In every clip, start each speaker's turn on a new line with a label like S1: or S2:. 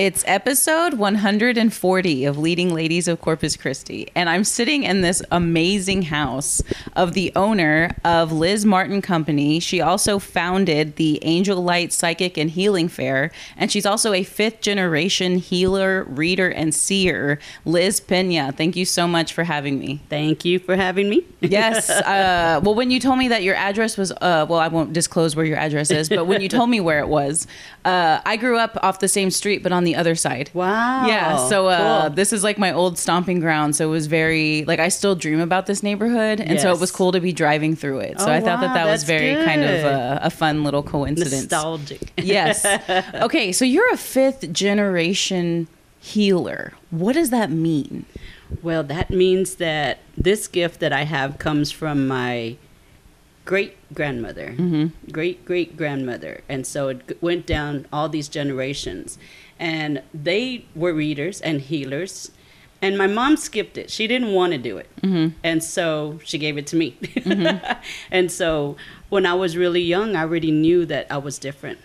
S1: It's episode 140 of Leading Ladies of Corpus Christi. And I'm sitting in this amazing house of the owner of Liz Martin Company. She also founded the Angel Light Psychic and Healing Fair. And she's also a fifth generation healer, reader, and seer. Liz Pena, thank you so much for having me.
S2: Thank you for having me.
S1: yes. Uh, well, when you told me that your address was, uh, well, I won't disclose where your address is, but when you told me where it was, uh, I grew up off the same street, but on the other side.
S2: Wow.
S1: Yeah. So uh,
S2: Cool.
S1: this is like my old stomping ground. So it was very like I still dream about this neighborhood, and so it was cool to be driving through it. So
S2: Oh,
S1: I thought that
S2: wow,
S1: that was
S2: that's
S1: very kind of a, a fun little coincidence.
S2: nostalgic.
S1: yes. Okay. So you're a fifth generation healer. What does that mean?
S2: Well, that means that this gift that I have comes from my great grandmother, great great grandmother. And so it went down all these generations. And they were readers and healers. And my mom skipped it. She didn't want to do it. Mm-hmm. And so she gave it to me. Mm-hmm. and so when I was really young, I already knew that I was different.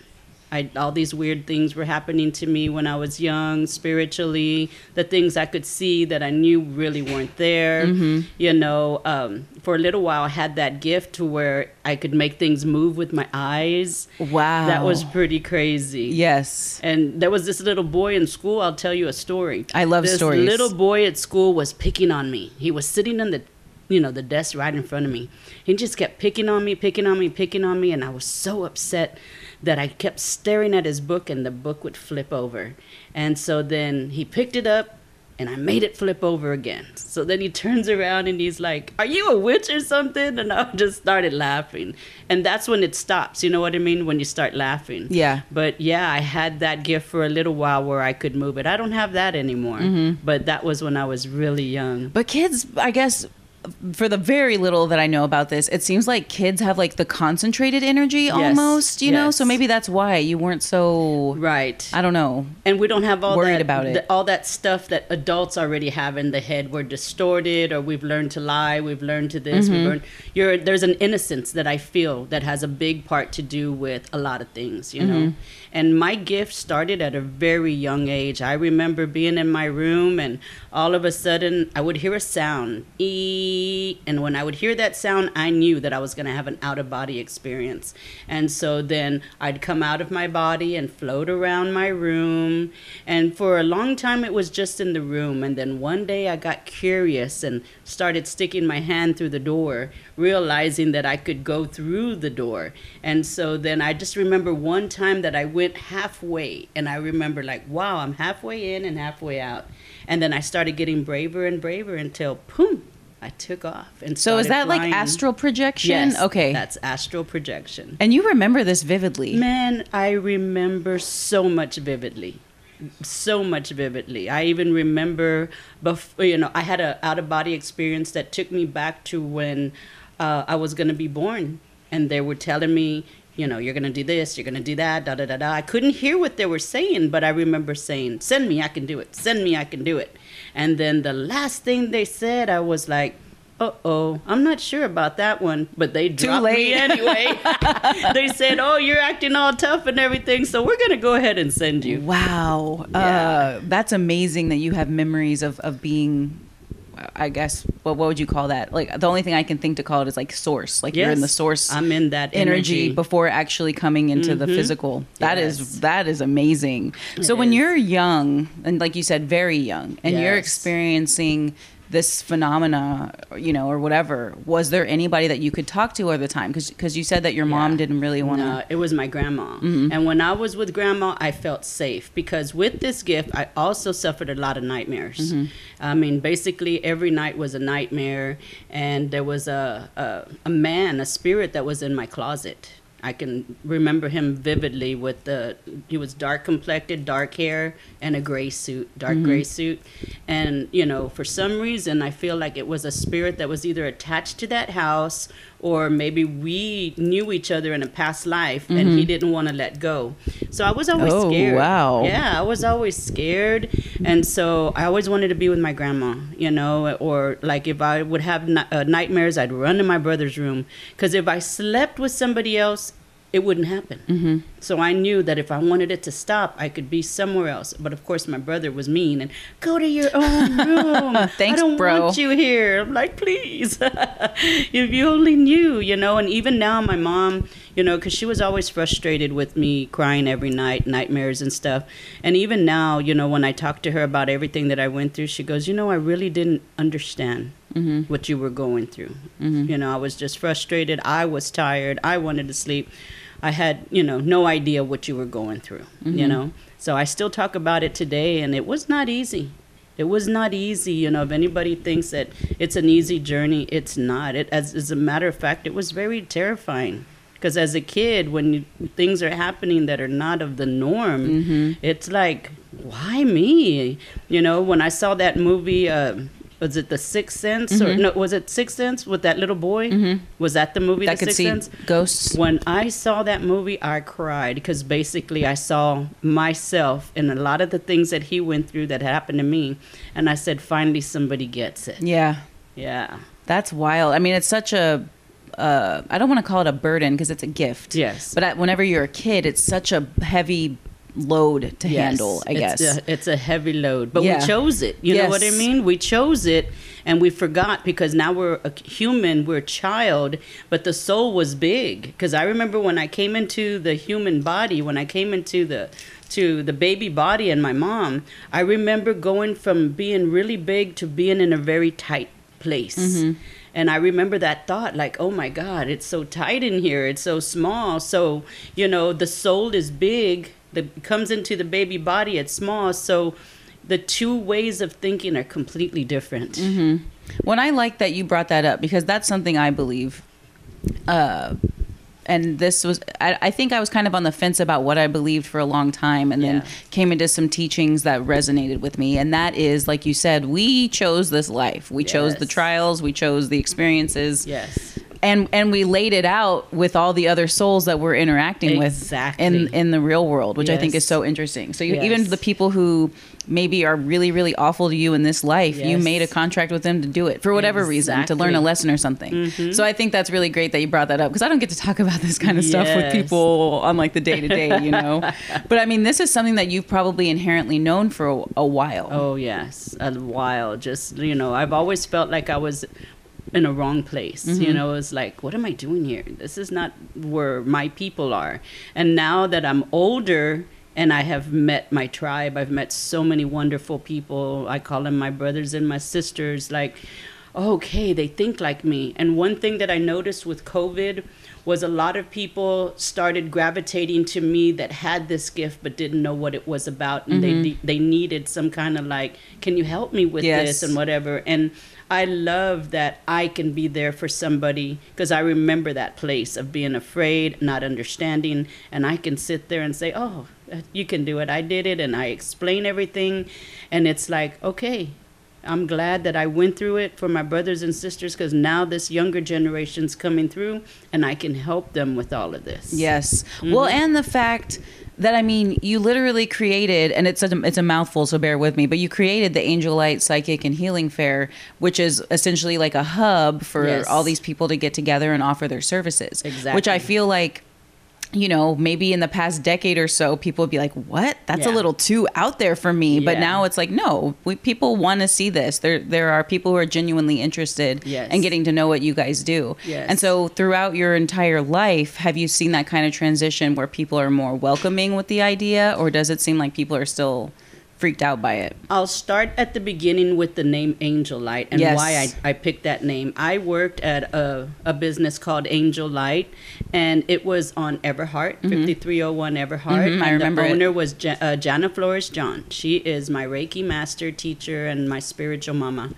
S2: I, all these weird things were happening to me when I was young, spiritually. The things I could see that I knew really weren't there. You know, um, for a little while, I had that gift to where I could make things move with my eyes.
S1: Wow.
S2: That was pretty crazy.
S1: yes.
S2: And there was this little boy in school. I'll tell you a story.
S1: I love
S2: this
S1: stories.
S2: little boy at school was picking on me. He was sitting on the, you know, the desk right in front of me. He just kept picking on me, picking on me, picking on me, and I was so upset that I kept staring at his book, and the book would flip over. And so then he picked it up. And I made it flip over again. So then he turns around and he's like, Are you a witch or something? And I just started laughing. And that's when it stops. You know what I mean? When you start laughing.
S1: Yeah.
S2: But yeah, I had that gift for a little while where I could move it. I don't have that anymore.
S1: Mm-hmm.
S2: But that was when I was really young.
S1: But kids, I guess, for the very little that I know about this, it seems like kids have like the concentrated energy almost, you know? So maybe that's why you weren't so,
S2: Right.
S1: I don't know.
S2: and we don't have all
S1: Worried
S2: that,
S1: about it.
S2: the- all that stuff that adults already have in the head. We're distorted, or we've learned to lie. We've learned to this.
S1: Mm-hmm.
S2: We've learned. You're, there's an innocence that I feel that has a big part to do with a lot of things, you know. And my gift started at a very young age. I remember being in my room, and all of a sudden, I would hear a sound, e, and when I would hear that sound, I knew that I was going to have an out of body experience. And so then I'd come out of my body and float around my room. And for a long time, it was just in the room. And then one day, I got curious and started sticking my hand through the door, realizing that I could go through the door. And so then I just remember one time that I went halfway, and I remember, like, wow, I'm halfway in and halfway out. And then I started getting braver and braver until, boom, I took off. And
S1: So is that like astral projection?
S2: Yes.
S1: Okay.
S2: That's astral projection.
S1: and you remember this vividly.
S2: Man, I remember so much vividly. So much vividly. I even remember before, you know, I had an out of body experience that took me back to when uh, I was going to be born. And they were telling me, you know, you're going to do this, you're going to do that, da da da da. I couldn't hear what they were saying, but I remember saying, send me, I can do it. Send me, I can do it. And then the last thing they said, I was like, uh oh, I'm not sure about that one. But they dropped
S1: late.
S2: me anyway. they said, oh, you're acting all tough and everything, so we're going to go ahead and send you.
S1: Wow.
S2: Yeah.
S1: Uh, that's amazing that you have memories of, of being, I guess, what, what would you call that? Like, the only thing I can think to call it is like source. Like, you're in the source
S2: I'm in that
S1: energy,
S2: energy. Mm-hmm.
S1: before actually coming into the physical. That is
S2: Yes.
S1: that is amazing. so
S2: It
S1: when
S2: is.
S1: you're young and like you said very young and you're experiencing this phenomena, you know, or whatever, was there anybody that you could talk to at the time? Because you said that your mom
S2: Yeah.
S1: didn't really want to.
S2: No, it was my grandma.
S1: Mm-hmm.
S2: And when I was with grandma, I felt safe because with this gift, I also suffered a lot of nightmares.
S1: Mm-hmm.
S2: I mean, basically, every night was a nightmare, and there was a, a, a man, a spirit that was in my closet. I can remember him vividly with the he was dark complected, dark hair, and a gray suit, dark gray mm-hmm. suit. And you know, for some reason, I feel like it was a spirit that was either attached to that house or maybe we knew each other in a past life and he didn't want to let go. So I was always
S1: Oh,
S2: scared.
S1: wow.
S2: Yeah, I was always scared. And so I always wanted to be with my grandma, you know, or like if I would have uh, nightmares, I'd run to my brother's room. Because if I slept with somebody else, it wouldn't happen. Mm-hmm. So I knew that if I wanted it to stop, I could be somewhere else. But of course, my brother was mean and go to your own room.
S1: Thanks,
S2: I don't
S1: bro.
S2: want you here. I'm like, please, if you only knew, you know. And even now, my mom, you know, because she was always frustrated with me crying every night, nightmares and stuff. And even now, you know, when I talk to her about everything that I went through, she goes, you know, I really didn't understand
S1: Mm-hmm.
S2: what you were going through. You know, I was just frustrated. I was tired. I wanted to sleep. I had, you know, no idea what you were going through,
S1: Mm-hmm.
S2: you know. So I still talk about it today, and it was not easy. It was not easy, you know. If anybody thinks that it's an easy journey, it's not. It, as, as a matter of fact, it was very terrifying. Because as a kid, when you, things are happening that are not of the norm,
S1: Mm-hmm.
S2: it's like, why me? You know, when I saw that movie, uh, was it The Sixth Sense? Or no, was it Sixth Sense with that little boy? Was that the movie,
S1: Mm-hmm. that
S2: The
S1: could
S2: Sixth
S1: see
S2: Sense?
S1: ghosts.
S2: When I saw that movie, I cried because basically I saw myself and a lot of the things that he went through that happened to me. And I said, finally, somebody gets it.
S1: Yeah,
S2: Yeah.
S1: that's wild. I mean, it's such a. Uh, I don't want to call it a burden because it's a gift.
S2: Yes.
S1: But at, whenever you're a kid, it's such a heavy load to
S2: Yes.
S1: handle. I
S2: It's
S1: guess.
S2: a- it's a heavy load, but
S1: Yeah.
S2: we chose it. You know what I mean? We chose it and we forgot because now we're a human, we're a child, but the soul was big. Because I remember when I came into the human body, when I came into the to the baby body and my mom, I remember going from being really big to being in a very tight place.
S1: Mm-hmm.
S2: And I remember that thought, like, oh my God, it's so tight in here. It's so small. So, you know, the soul is big, the comes into the baby body, it's small. So the two ways of thinking are completely different.
S1: Mm-hmm. When I like that you brought that up because that's something I believe. Uh, and this was, I, I think I was kind of on the fence about what I believed for a long time, and then
S2: Yeah.
S1: came into some teachings that resonated with me. And that is, like you said, we chose this life. We chose the trials. We chose the experiences.
S2: Yes.
S1: And and we laid it out with all the other souls that we're interacting with in in the real world which i think is so interesting. So you,
S2: Yes.
S1: even the people who maybe are really really awful to you in this life you made a contract with them to do it for whatever reason to learn a
S2: Mm-hmm.
S1: lesson or something. So i think that's really great that you brought that up because i don't get to talk about this kind of stuff with people on like the day to day you know? But i mean this is something that you've probably inherently known for a, a while.
S2: Oh, yes. A while. Just, you know, I've always felt like I was in a wrong place. You mm-hmm. know, it's like, what am I doing here? This is not where my people are. And now that I'm older and I have met my tribe, I've met so many wonderful people. I call them my brothers and my sisters. Like, okay, they think like me. And one thing that I noticed with COVID was a lot of people started gravitating to me that had this gift but didn't know what it was about and they mm-hmm. they needed some kind of like can you help me with
S1: Yes.
S2: this and whatever and I love that I can be there for somebody because I remember that place of being afraid, not understanding, and I can sit there and say, "Oh, you can do it. I did it," and I explain everything, and it's like, okay, I'm glad that I went through it for my brothers and sisters because now this younger generation's coming through and I can help them with all of this.
S1: Yes.
S2: Mm-hmm.
S1: Well, and the fact that I mean, you literally created, and it's a it's a mouthful, so bear with me. But you created the Angel Light Psychic and Healing Fair, which is essentially like a hub for
S2: Yes.
S1: all these people to get together and offer their services. Exactly. Which I feel like. You know, maybe in the past decade or so, people would be like, "What? That's a little too out there for me." But now it's like, no, we, people want to see this. There, there are people who are genuinely interested
S2: Yes.
S1: in getting to know what you guys do.
S2: Yes.
S1: And so, throughout your entire life, have you seen that kind of transition where people are more welcoming with the idea, or does it seem like people are still freaked out by it?
S2: I'll start at the beginning with the name Angel Light and
S1: Yes.
S2: why I, I picked that name. I worked at a, a business called Angel Light, and it was on Everhart, 5301 Everhart.
S1: Mhm, I
S2: and
S1: remember.
S2: The owner was Ja- uh, Jana Flores John. She is my Reiki master teacher and my spiritual mama.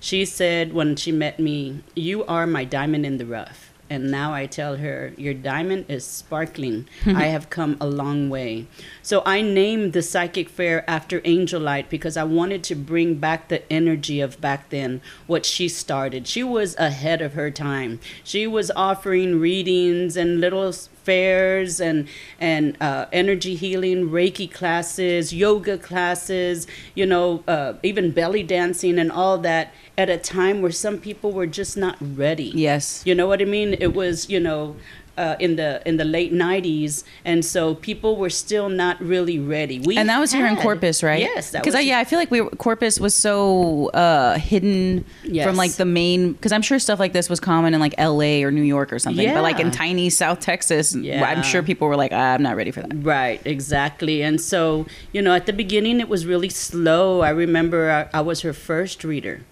S2: She said when she met me, You are my diamond in the rough. And now I tell her, Your diamond is sparkling. I have come a long way. So I named the psychic fair after Angel Light because I wanted to bring back the energy of back then, what she started. She was ahead of her time. She was offering readings and little fairs and and uh, energy healing, Reiki classes, yoga classes, you know, uh, even belly dancing and all that at a time where some people were just not ready.
S1: Yes.
S2: You know what I mean? It was, you know, uh, in the in the late '90s, and so people were still not really ready. We
S1: and that was here in Corpus, right?
S2: Yes,
S1: because
S2: was
S1: yeah, I feel like we were, Corpus was so uh, hidden
S2: Yes.
S1: from like the main. Because I'm sure stuff like this was common in like L.A. or New York or something, yeah. but like in tiny South Texas,
S2: Yeah.
S1: I'm sure people were like, ah, I'm not ready for that.
S2: Right, exactly. And so, you know, at the beginning, it was really slow. I remember I, I was her first reader.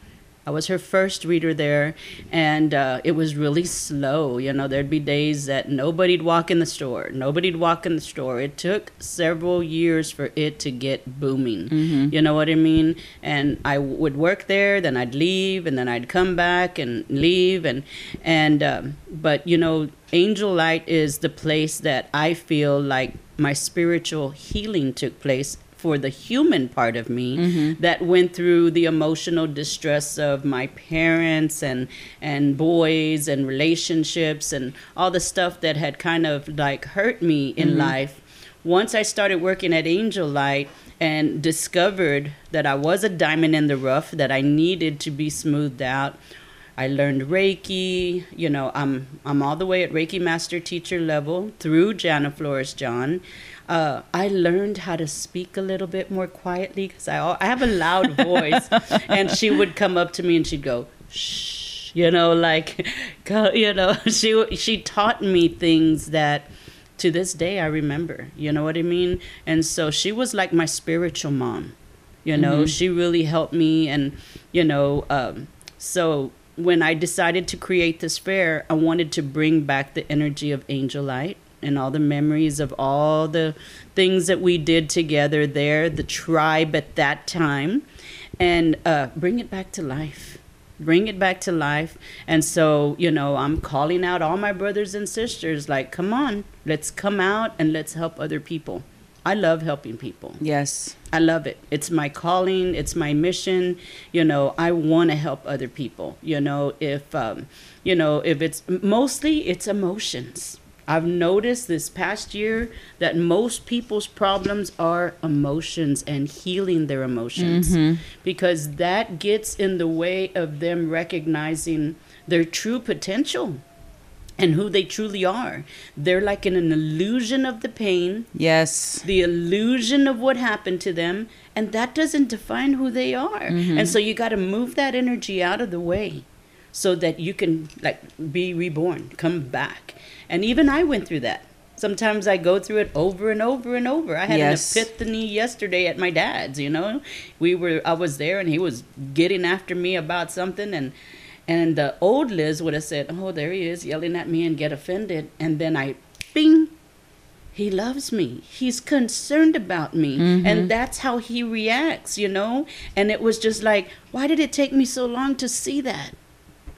S2: I was her first reader there, and uh, it was really slow. You know, there'd be days that nobody'd walk in the store. Nobody'd walk in the store. It took several years for it to get booming. You know what I mean? And I would work there, then I'd leave, and then I'd come back and leave, and and um, but you know, Angel Light is the place that I feel like my spiritual healing took place for the human part of me mm-hmm. that went through the emotional distress of my parents and and boys and relationships and all the stuff that had kind of like hurt me in mm-hmm. life once i started working at angel light and discovered that i was a diamond in the rough that i needed to be smoothed out I learned Reiki. You know, I'm I'm all the way at Reiki master teacher level through Jana Flores John. Uh, I learned how to speak a little bit more quietly because I I have a loud voice, and she would come up to me and she'd go, "Shh," you know, like, you know, she she taught me things that to this day I remember. You know what I mean? And so she was like my spiritual mom. You know, she really helped me, and you know, um, so when I decided to create this fair, I wanted to bring back the energy of Angel Light and all the memories of all the things that we did together there, the tribe at that time, and uh, bring it back to life. Bring it back to life. And so, you know, I'm calling out all my brothers and sisters like, come on, let's come out and let's help other people. I love helping people.
S1: Yes.
S2: I love it. It's my calling. It's my mission. You know, I want to help other people. You know, if um, you know, if it's mostly it's emotions. I've noticed this past year that most people's problems are emotions and healing their emotions. Mm-hmm. Because that gets in the way of them recognizing their true potential and who they truly are. They're like in an illusion of the pain
S1: Yes.
S2: the illusion of what happened to them and that doesn't define who they are. Mm-hmm. And so you got to move that energy out of the way so that you can like be reborn come back and even i went through that. Sometimes i go through it over and over and over. I had
S1: Yes.
S2: an epiphany yesterday at my dad's you know? We were i was there and he was getting after me about something and and the old liz would have said oh there he is yelling at me and get offended. And then i bing he loves me. He's concerned about me. Mm-hmm. And that's how he reacts you know? And it was just like why did it take me so long to see that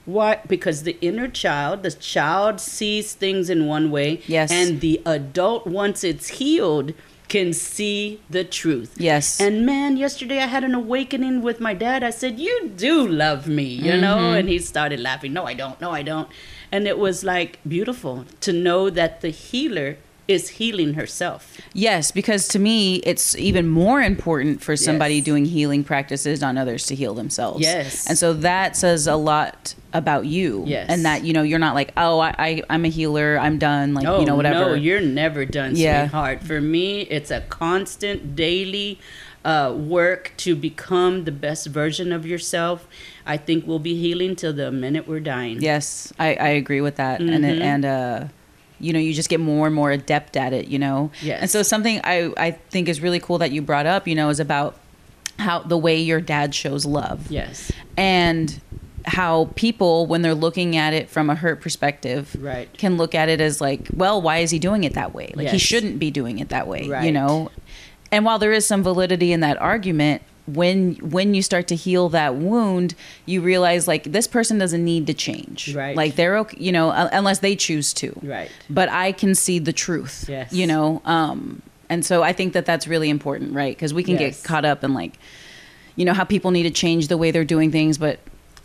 S2: why because the inner child the child sees things in one way
S1: Yes.
S2: and the adult once it's healed can see the truth
S1: Yes.
S2: and man, yesterday I had an awakening with my dad. I said, You do love me, you know?
S1: Mm-hmm.
S2: And he started laughing. No, I don't. No, I don't. And it was like beautiful to know that the healer is healing herself.
S1: Yes, because to me, it's even more important for somebody
S2: Yes.
S1: doing healing practices on others to heal themselves.
S2: Yes.
S1: And so that says a lot about you.
S2: Yes.
S1: And that, you know, you're not like, oh, I, I, I'm a healer. I'm done. Like,
S2: Oh,
S1: you know, whatever.
S2: no, you're never done,
S1: Yeah.
S2: sweetheart. For me, it's a constant daily uh, work to become the best version of yourself. I think we'll be healing till the minute we're dying.
S1: Yes, I, I agree with that. And it, and uh, you know, you just get more and more adept at it. You know.
S2: Yes.
S1: And so something I I think is really cool that you brought up. You know, is about how the way your dad shows love.
S2: Yes.
S1: And how people when they're looking at it from a hurt perspective
S2: Right.
S1: can look at it as like well why is he doing it that way like he shouldn't be doing it that way you know and while there is some validity in that argument when when you start to heal that wound you realize like this person doesn't need to change
S2: Right.
S1: like they're okay you know unless they choose to
S2: Right.
S1: but i can see the truth
S2: Yes.
S1: you know um and so i think that that's really important right because we can
S2: Yes.
S1: get caught up in like you know how people need to change the way they're doing things but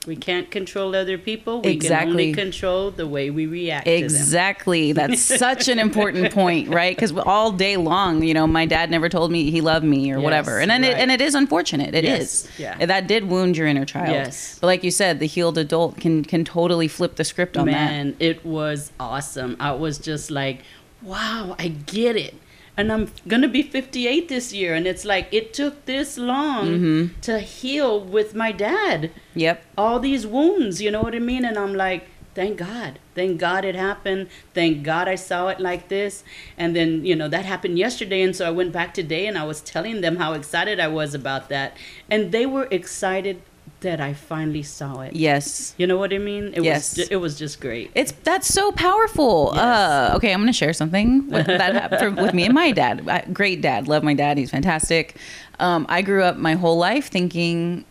S2: We can't control other people. We
S1: Exactly.
S2: can only control the way we react to them.
S1: Exactly. That's such an important point, right? Because all day long, you know, my dad never told me he loved me or
S2: Yes,
S1: whatever, and then it, and it is unfortunate. It is.
S2: Yes, yeah.
S1: That did wound your inner child.
S2: Yes.
S1: But like you said, the healed adult can can totally flip the script on that.
S2: Man, it was awesome. I was just like, wow, I get it. And I'm going to be 58 this year. And it's like, it took this long
S1: Mm-hmm.
S2: to heal with my dad.
S1: Yep.
S2: All these wounds, you know what I mean? And I'm like, thank God. Thank God it happened. Thank God I saw it like this. And then, you know, that happened yesterday. And so I went back today and I was telling them how excited I was about that. And they were excited that I finally saw it.
S1: Yes.
S2: You know what I mean? It
S1: Yes.
S2: was ju- it was just great.
S1: It's that's so powerful.
S2: Yes.
S1: Uh, okay, I'm going to share something with, that for, with me and my dad. I- Great dad, love my dad. He's fantastic. Um, I grew up my whole life thinking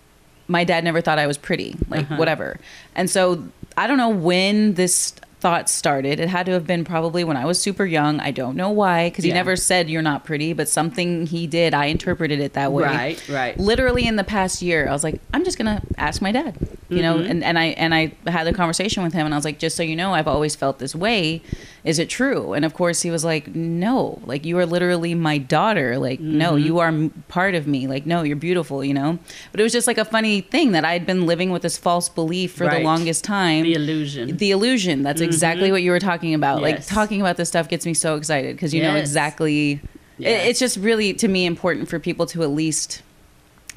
S1: my dad never thought I was pretty, like
S2: Uh-huh.
S1: whatever. And so I don't know when this thought started. It had to have been probably when I was super young. I don't know why, because he
S2: Yeah.
S1: never said you're not pretty, but something he did, I interpreted it that way.
S2: Right, right.
S1: Literally in the past year, I was like, I'm just gonna ask my dad. You know,
S2: Mhm.
S1: and, and I and I had the conversation with him and I was like, just so you know, I've always felt this way. Is it true? And of course he was like, No, like you are literally my daughter. Like, no,
S2: Mm-hmm.
S1: you are part of me. Like, no, you're beautiful, you know? But it was just like a funny thing that I'd been living with this false belief for the longest time.
S2: The illusion.
S1: The illusion. That's exactly mm-hmm. what you were talking about. Like talking about this stuff gets me so excited because you know
S2: Yes.
S1: exactly. it- it's just really to me important for people to at least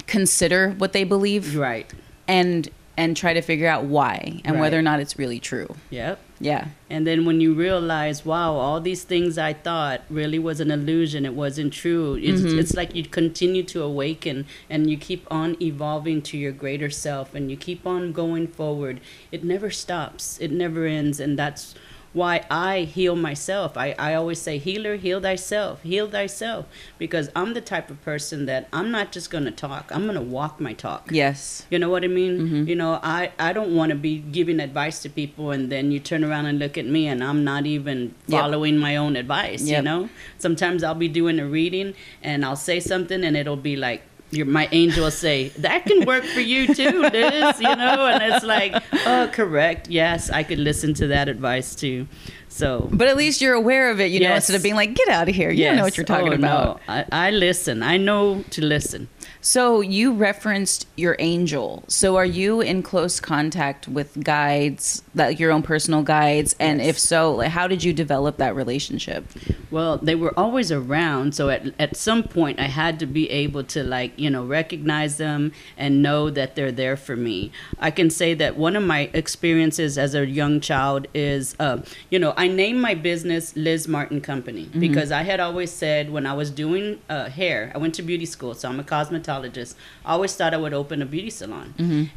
S1: consider what they believe
S2: right.
S1: and and try to figure out why and
S2: Right.
S1: whether or not it's really true.
S2: Yep.
S1: Yeah.
S2: And then when you realize, wow, all these things I thought really was an illusion, it wasn't true. It's,
S1: Mm-hmm.
S2: it's like you continue to awaken and you keep on evolving to your greater self and you keep on going forward. It never stops, it never ends. And that's why I heal myself. I, I always say, healer, heal thyself, heal thyself. Because I'm the type of person that I'm not just going to talk, I'm going to walk my talk.
S1: Yes.
S2: You know what I mean?
S1: Mm-hmm.
S2: You know, I, I don't want to be giving advice to people and then you turn around and look at me and I'm not even
S1: Yep.
S2: following my own advice, you know? Sometimes I'll be doing a reading and I'll say something and it'll be like, your, my angel will say, that can work for you too, this you know? And it's like, oh, correct. Yes, I could listen to that advice too. So,
S1: But at least you're aware of it, you know, instead of being like, get out of here. You don't know what you're oh, talking
S2: Oh,
S1: about.
S2: no. I, I listen. I know to listen.
S1: So you referenced your angel. So are you in close contact with guides, like your own personal guides? And
S2: Yes.
S1: if so, like, how did you develop that relationship?
S2: Well, they were always around, so at at some point I had to be able to like, you know, recognize them and know that they're there for me. I can say that one of my experiences as a young child is uh, you know, I named my business Liz Martin Company because I had always said when I was doing uh, hair, I went to beauty school, so I'm a cosmetologist. I always thought I would open a beauty salon.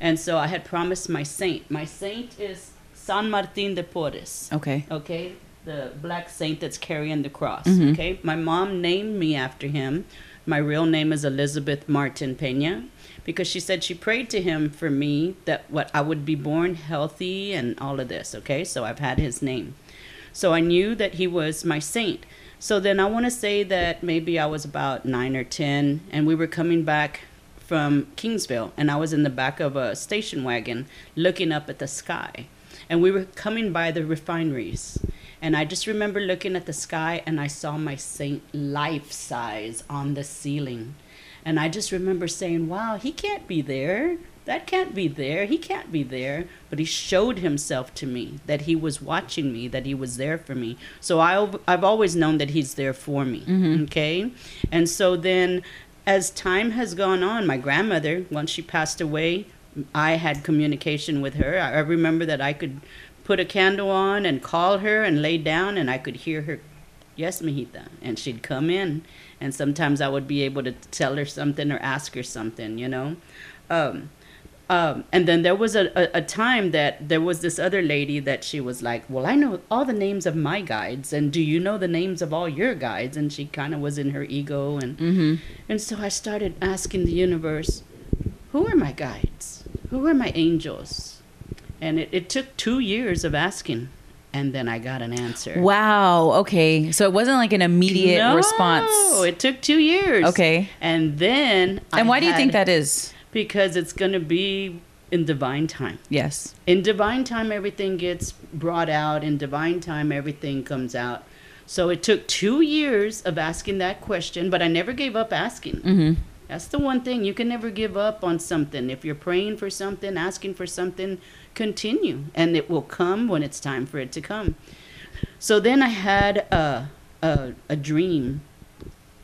S2: And so I had promised my saint. My saint is San Martin de Porres
S1: Okay.
S2: okay the black saint that's carrying the cross
S1: Mm-hmm.
S2: okay my mom named me after him my real name is elizabeth martin pena because she said she prayed to him for me that what i would be born healthy and all of this okay? So i've had his name. So i knew that he was my saint. So then i want to say that maybe i was about nine or ten and we were coming back from kingsville and i was in the back of a station wagon looking up at the sky. And we were coming by the refineries and i just remember looking at the sky and i saw my saint life size on the ceiling. And i just remember saying wow he can't be there. That can't be there. He can't be there. But he showed himself to me that he was watching me that he was there for me. So I, i've always known that he's there for me mm-hmm. okay? And so then as time has gone on my grandmother once she passed away I had communication with her. I remember that I could put a candle on and call her and lay down, and I could hear her, yes, mijita, and she'd come in. And sometimes I would be able to tell her something or ask her something, you know. Um, um, and then there was a, a, a time that there was this other lady that she was like, Well, I know all the names of my guides, and do you know the names of all your guides? And she kind of was in her ego. And,
S1: Mm-hmm.
S2: and so I started asking the universe, Who are my guides? Who are my angels? And it, it took two years of asking, and then I got an answer.
S1: Wow. Okay. So it wasn't like an immediate
S2: no,
S1: response.
S2: No, it took two years.
S1: Okay.
S2: And then.
S1: And
S2: I
S1: why do you think that is?
S2: because it's going to be in divine time.
S1: Yes.
S2: In divine time, everything gets brought out. In divine time, everything comes out. So it took two years of asking that question, but I never gave up asking.
S1: Mm-hmm.
S2: That's the one thing. You can never give up on something. If you're praying for something, asking for something, continue. And it will come when it's time for it to come. So then I had a, a, a dream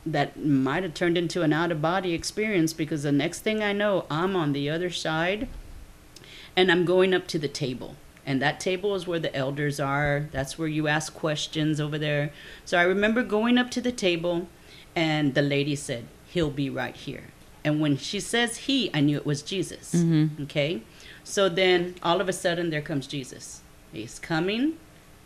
S2: that might have turned into an out of body experience because the next thing I know, I'm on the other side and I'm going up to the table. And that table is where the elders are. That's where you ask questions over there. So I remember going up to the table, and the lady said, He'll be right here. And when she says he, I knew it was Jesus.
S1: Mhm.
S2: Okay? So then all of a sudden, there comes Jesus. He's coming,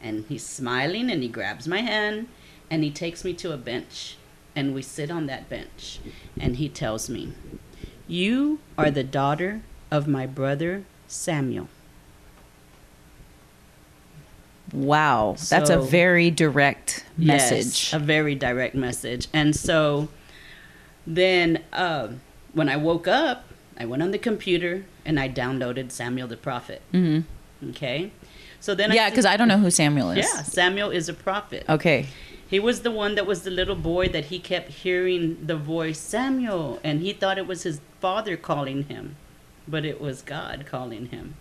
S2: and he's smiling, and he grabs my hand, and he takes me to a bench. And we sit on that bench, and he tells me, You are the daughter of my brother Samuel.
S1: Wow. That's a very direct message.
S2: Yes,
S1: message.
S2: a very direct message. And so then um, when I woke up, I went on the computer and I downloaded Samuel the prophet.
S1: hmm
S2: Okay. So then
S1: Yeah,
S2: I
S1: because I don't know who Samuel is.
S2: yeah, Samuel is a prophet.
S1: Okay.
S2: He was the one that was the little boy that he kept hearing the voice Samuel, and he thought it was his father calling him, but it was God calling him.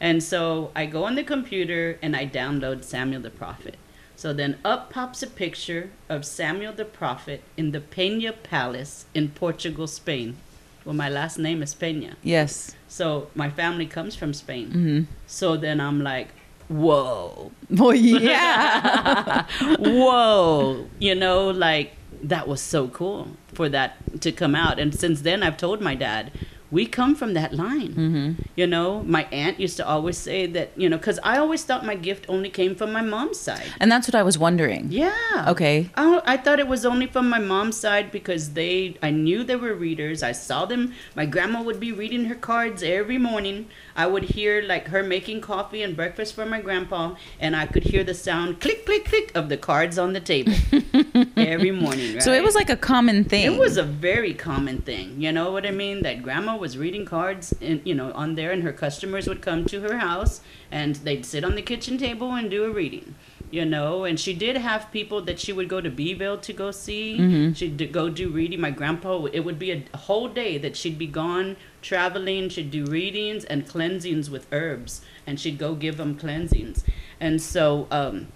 S2: And so I go on the computer and I download Samuel the prophet. So then up pops a picture of Samuel the prophet in the Peña Palace in Portugal, Spain. Well, my last name is Peña.
S1: Yes.
S2: So my family comes from Spain.
S1: hmm
S2: So then I'm like, whoa,
S1: Well, yeah.
S2: whoa you know like that was so cool for that to come out and since then i've told my dad we come from that line.
S1: Hmm
S2: you know my aunt used to always say that you know because i always thought my gift only came from my mom's side.
S1: And that's what I was wondering.
S2: yeah.
S1: Okay.
S2: I, I thought it was only from my mom's side because they i knew they were readers. I saw them. My grandma would be reading her cards every morning i would hear like her making coffee and breakfast for my grandpa and i could hear the sound click click click of the cards on the table every morning right?
S1: So it was like a common thing.
S2: it was a very common thing you know what i mean that grandma was reading cards and you know on there and her customers would come to her house and they'd sit on the kitchen table and do a reading you know and she did have people that she would go to beeville to go see.
S1: Mhm.
S2: she'd go do reading. My grandpa it would be a whole day that she'd be gone traveling. She'd do readings and cleansings with herbs and she'd go give them cleansings. And so um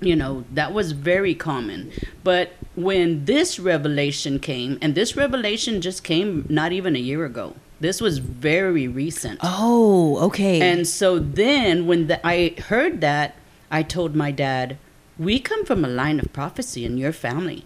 S2: you know that was very common. But when this revelation came and this revelation just came not even a year ago this was very recent.
S1: Oh, okay.
S2: and so then when the, i heard that i told my dad we come from a line of prophecy in your family.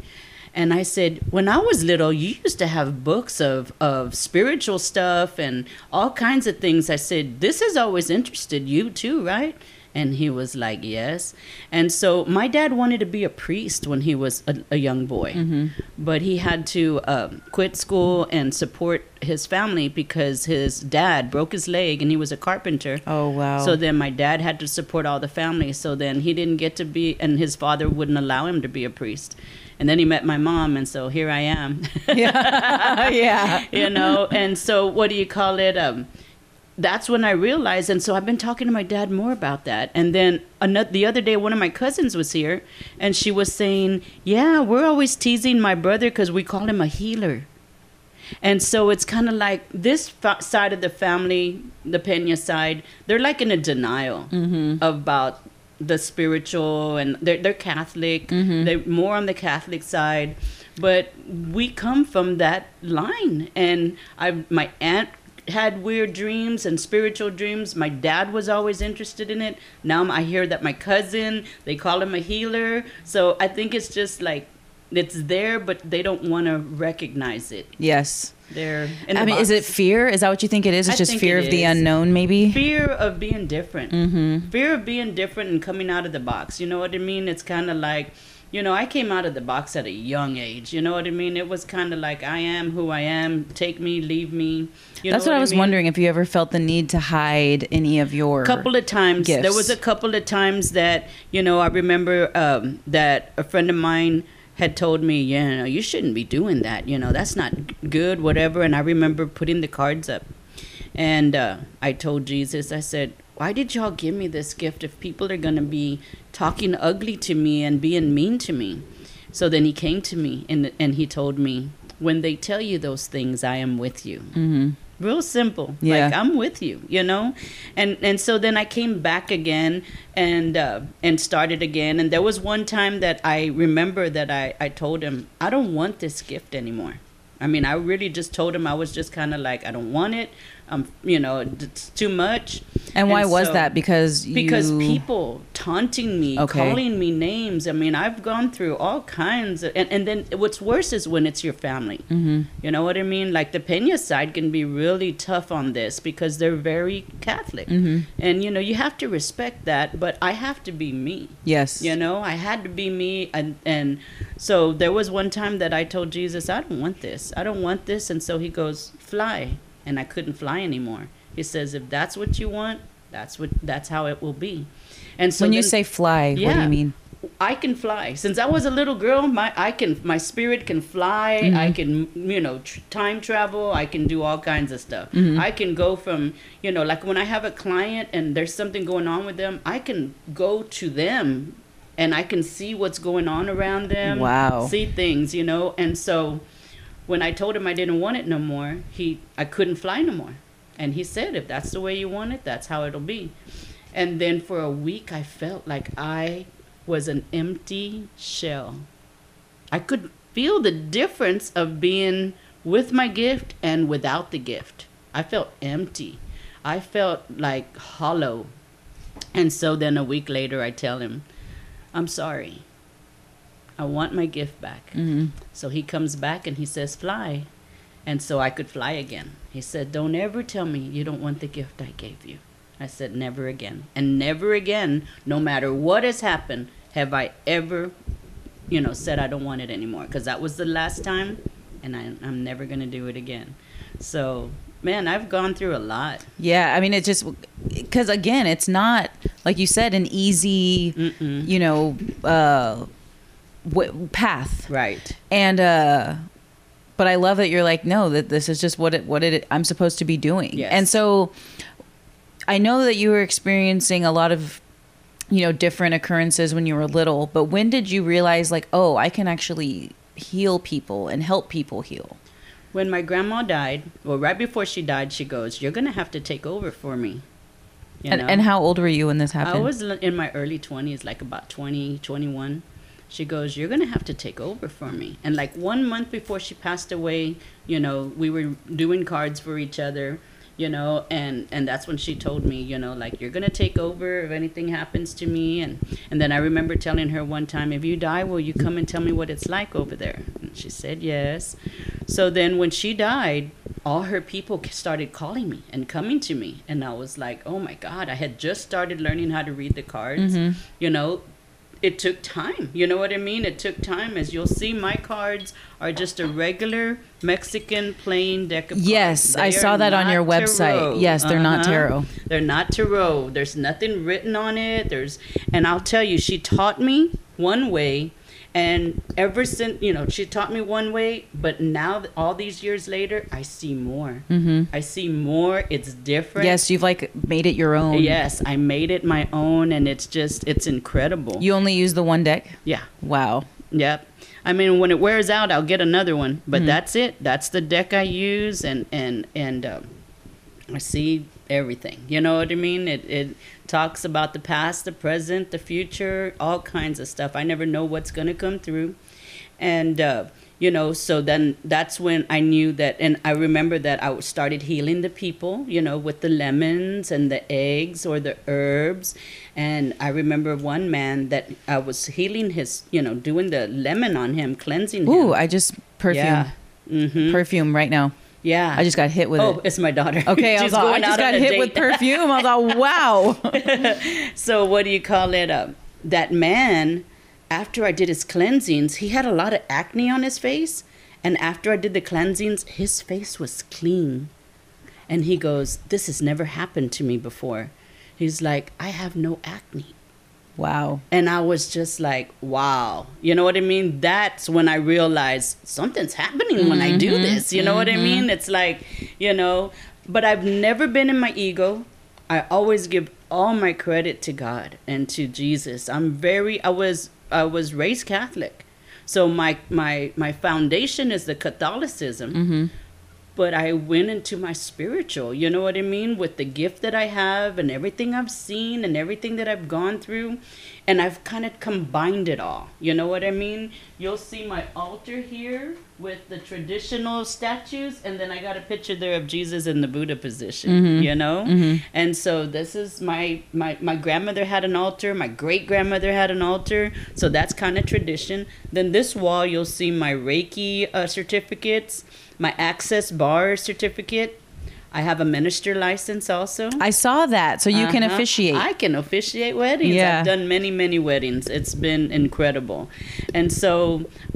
S2: And i said when i was little you used to have books of, of spiritual stuff and all kinds of things. I said this has always interested you too right and he was like yes and so my dad wanted to be a priest when he was a, a young boy
S1: Mm-hmm.
S2: but he had to um, quit school and support his family because his dad broke his leg and he was a carpenter
S1: oh, wow.
S2: so then my dad had to support all the family. So then he didn't get to be, and his father wouldn't allow him to be a priest. And then he met my mom, and so here I am.
S1: yeah. yeah.
S2: you know, and so what do you call it? Um, that's when I realized, and so I've been talking to my dad more about that. And then another, the other day, one of my cousins was here, and she was saying, "Yeah, we're always teasing my brother because we call him a healer." And so it's kind of like this fa- side of the family, the Pena side, they're like in a denial mm-hmm. about the spiritual, and they're they're Catholic. Mm-hmm. They're more on the Catholic side, but we come from that line. And I, my aunt had weird dreams and spiritual dreams. My dad was always interested in it. Now I hear that my cousin, they call him a healer. So I think it's just like it's there, but they don't want to recognize it.
S1: Yes.
S2: They're.
S1: I
S2: the
S1: mean, is it fear? Is that what you think it is? It's
S2: I
S1: just fear
S2: it
S1: of the unknown, maybe?
S2: fear of being different?
S1: Mm-hmm.
S2: Fear of being different and coming out of the box. You know what I mean? It's kind of like. You know, I came out of the box at a young age. You know what I mean? It was kind of like I am who I am. Take me, leave me. You
S1: That's
S2: know
S1: what I was
S2: mean?
S1: wondering if you ever felt the need to hide any of your.
S2: couple of times there was a couple of times that you know i remember um, that a friend of mine had told me you know you shouldn't be doing that you know that's not good whatever and i remember putting the cards up And uh, I told Jesus, I said, why did y'all give me this gift if people are going to be talking ugly to me and being mean to me? So then he came to me and, and he told me, when they tell you those things, I am with you.
S1: Mm-hmm.
S2: Real simple.
S1: Yeah.
S2: Like I'm with you, you know? And and so then I came back again and uh, and started again. And there was one time that I remember that I, I told him, I don't want this gift anymore. I mean, I really just told him I was just kind of like, I don't want it. Um, you know, it's too much.
S1: And why was
S2: so-
S1: that? Because you,
S2: because people taunting me,
S1: Okay.
S2: calling me names. I mean, I've gone through all kinds of, and, and then what's worse is when it's your family.
S1: Mhm.
S2: You know what I mean? Like the Pena side can be really tough on this because they're very Catholic.
S1: Mhm.
S2: And, you know, you have to respect that, but I have to be me.
S1: Yes.
S2: You know, I had to be me, and and so there was one time that I told Jesus, I don't want this. I don't want this, and so He goes, fly, and I couldn't fly anymore. He says, if that's what you want, that's what that's how it will be. And so
S1: when you
S2: then
S1: say fly, what do you mean?
S2: I can fly, since I was a little girl, my I can my spirit can fly.
S1: Mm-hmm.
S2: I can you know tr- time travel. I can do all kinds of stuff.
S1: Mm-hmm.
S2: I can go from you know like when I have a client and there's something going on with them, I can go to them and I can see what's going on around them.
S1: Wow.
S2: See things, you know. And so when I told him I didn't want it no more, he I couldn't fly no more. And he said, if that's the way you want it, that's how it'll be. And then for a week, I felt like I was an empty shell. I could feel the difference of being with my gift and without the gift. I felt empty. I felt like hollow. And so then a week later, I tell him, I'm sorry. I want my gift back.
S1: hmm
S2: So he comes back and he says, Fly. And so I could fly again. He said, Don't ever tell me you don't want the gift I gave you. I said, Never again. And never again, no matter what has happened, have I ever, you know, said I don't want it anymore. Because that was the last time, and I, I'm never going to do it again. So, man, I've gone through a lot.
S1: Yeah, I mean, it just because again, it's not like you said an easy,
S2: Mm-mm.
S1: you know, uh, w- path.
S2: Right.
S1: And uh, but I love that you're like, no, that this is just what it what it I'm supposed to be doing.
S2: Yes.
S1: And so, I know that you were experiencing a lot of, you know, different occurrences when you were little. But when did you realize, like, oh, I can actually heal people and help people heal?
S2: When my grandma died, well, right before she died, she goes, You're going to have to take over for me. You
S1: And,
S2: know?
S1: and how old were you when this happened?
S2: I was in my early 20s, like about 20, 21. She goes, You're going to have to take over for me. And like one month before she passed away, you know, we were doing cards for each other, you know, and, and that's when she told me, you know, like, you're going to take over if anything happens to me. And, and then I remember telling her one time, If you die, will you come and tell me what it's like over there? And she said, Yes. So then when she died, all her people started calling me and coming to me. And I was like, oh my God, I had just started learning how to read the cards.
S1: Mhm.
S2: You know, it took time. You know what I mean? It took time. As you'll see, my cards are just a regular Mexican plain deck of cards.
S1: Yes, I saw that on your website.
S2: tarot.
S1: Yes, they're not
S2: Uh-huh.
S1: tarot.
S2: They're not tarot. There's nothing written on it. There's, and I'll tell you, she taught me one way, and ever since, you know, she taught me one way, but now all these years later, I see more.
S1: hmm
S2: I see more. It's different.
S1: Yes, you've like made it your own.
S2: Yes, I made it my own, and it's just, it's incredible.
S1: You only use the one deck?
S2: yeah.
S1: Wow.
S2: Yep. I mean, when it wears out, I'll get another one. But
S1: Mhm.
S2: that's it. That's the deck I use, and and and um, I see everything. You know what I mean? It it talks about the past, the present, the future, all kinds of stuff. I never know what's gonna come through, and uh, you know, so then that's when I knew that, and I remember that I started healing the people. You know, with the lemons and the eggs or the herbs, and I remember one man that I was healing his, you know, doing the lemon on him, cleansing him.
S1: Ooh, I just perfume.
S2: Yeah. Mm-hmm.
S1: Perfume right now.
S2: Yeah.
S1: I just got hit with
S2: oh,
S1: it.
S2: it's my daughter.
S1: Okay, I, was all, I
S2: going
S1: just
S2: out
S1: got hit with perfume. I was like, wow.
S2: so what do you call it? Uh, that man, after I did his cleansings, he had a lot of acne on his face, and after I did the cleansings, his face was clean. And he goes, "This has never happened to me before." He's like, "I have no acne."
S1: Wow.
S2: And I was just like, wow. You know what I mean? That's when I realized something's happening when I do
S1: Mm-hmm.
S2: this. You know what I mean? It's like, you know, but I've never been in my ego. I always give all my credit to God and to Jesus. I'm very I was I was raised Catholic. So my my my foundation is the Catholicism.
S1: Mm-hmm.
S2: But I went into my spiritual, you know what I mean, with the gift that I have and everything I've seen and everything that I've gone through and I've kind of combined it all. You know what I mean? You'll see my altar here with the traditional statues, and then I got a picture there of Jesus in the Buddha position. You know, and so this is my my my grandmother had an altar. My great grandmother had an altar. So that's kind of tradition. Then this wall, you'll see my Reiki uh, certificates, my Access Bar certificate. I have a minister license also.
S1: I saw that. So you can
S2: Uh-huh.
S1: officiate.
S2: I can officiate weddings.
S1: Yeah.
S2: I've done many, many weddings. It's been incredible. And so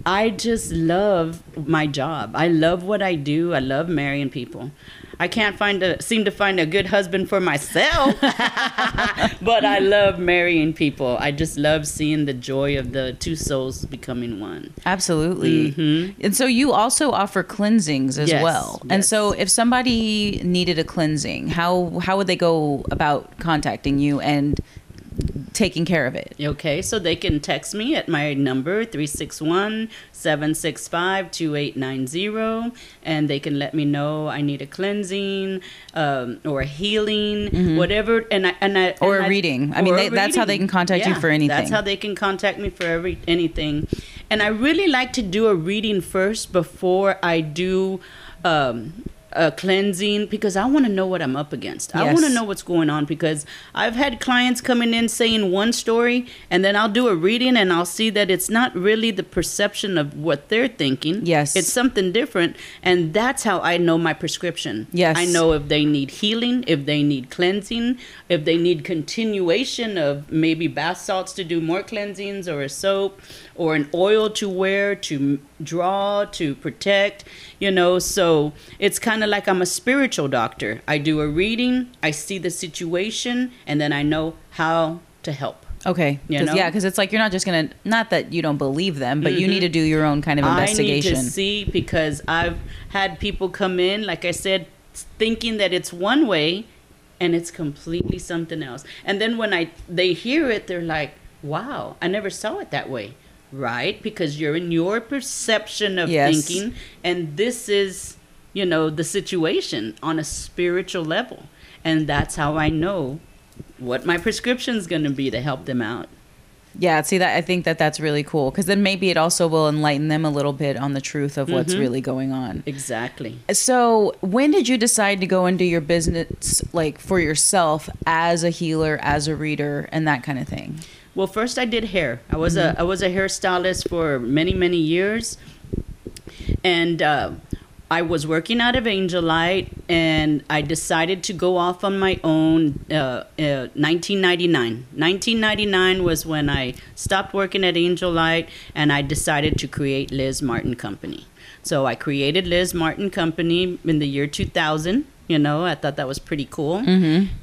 S2: I just love my job. I love what I do. I love marrying people. I can't find a seem to find a good husband for myself. but I love marrying people. I just love seeing the joy of the two souls becoming one.
S1: Absolutely.
S2: Mhm.
S1: And so you also offer cleansings as
S2: Yes,
S1: well. And so if somebody needed a cleansing, how how would they go about contacting you and taking care of it?
S2: Okay, so they can text me at my number 361 765 2890 and they can let me know I need a cleansing um, or a healing, whatever. And I, and I,
S1: Mm-hmm. Or
S2: and
S1: a
S2: I-
S1: reading. I mean, they- that's how they can contact you for anything.
S2: That's how they can contact me for every anything. And I really like to do a reading first before I do. Um, a cleansing because I want to know what I'm up against. I want to know what's going on because I've had clients coming in saying one story and then I'll do a reading and I'll see that it's not really the perception of what they're thinking.
S1: Yes.
S2: It's something different and that's how I know my prescription.
S1: Yes.
S2: I know if they need healing, if they need cleansing, if they need continuation of maybe bath salts to do more cleansings or a soap or an oil to wear to draw to protect, you know. So it's kind of like I'm a spiritual doctor. I do a reading, I see the situation, and then I know how to help.
S1: Okay.
S2: You
S1: 'Cause-
S2: know?
S1: Yeah, because it's like you're not just gonna not that you don't believe them, but you mm-hmm. need to do your own kind of investigation.
S2: I need to see because I've had people come in, like I said, thinking that it's one way, and it's completely something else. And then when I they hear it, they're like, "Wow, I never saw it that way." Right? Because you're in your perception of
S1: Yes.
S2: thinking, and this is, you know, the situation on a spiritual level, and that's how I know what my prescription's going to be to help them out.
S1: Yeah, see that I think that that's really cool because then maybe it also will enlighten them a little bit on the truth of what's mm-hmm. really going on.
S2: Exactly.
S1: So, when did you decide to go into your business like for yourself as a healer, as a reader, and that kind of thing?
S2: Well, first I did hair. I was a I was a hairstylist for many many years, and uh, I was working out of Angel Light, and I decided to go off on my own. Uh, uh, 1999. 1999 was when I stopped working at Angel Light, and I decided to create Liz Martin Company. So I created Liz Martin Company in the year 2000. You know, I thought that was pretty cool.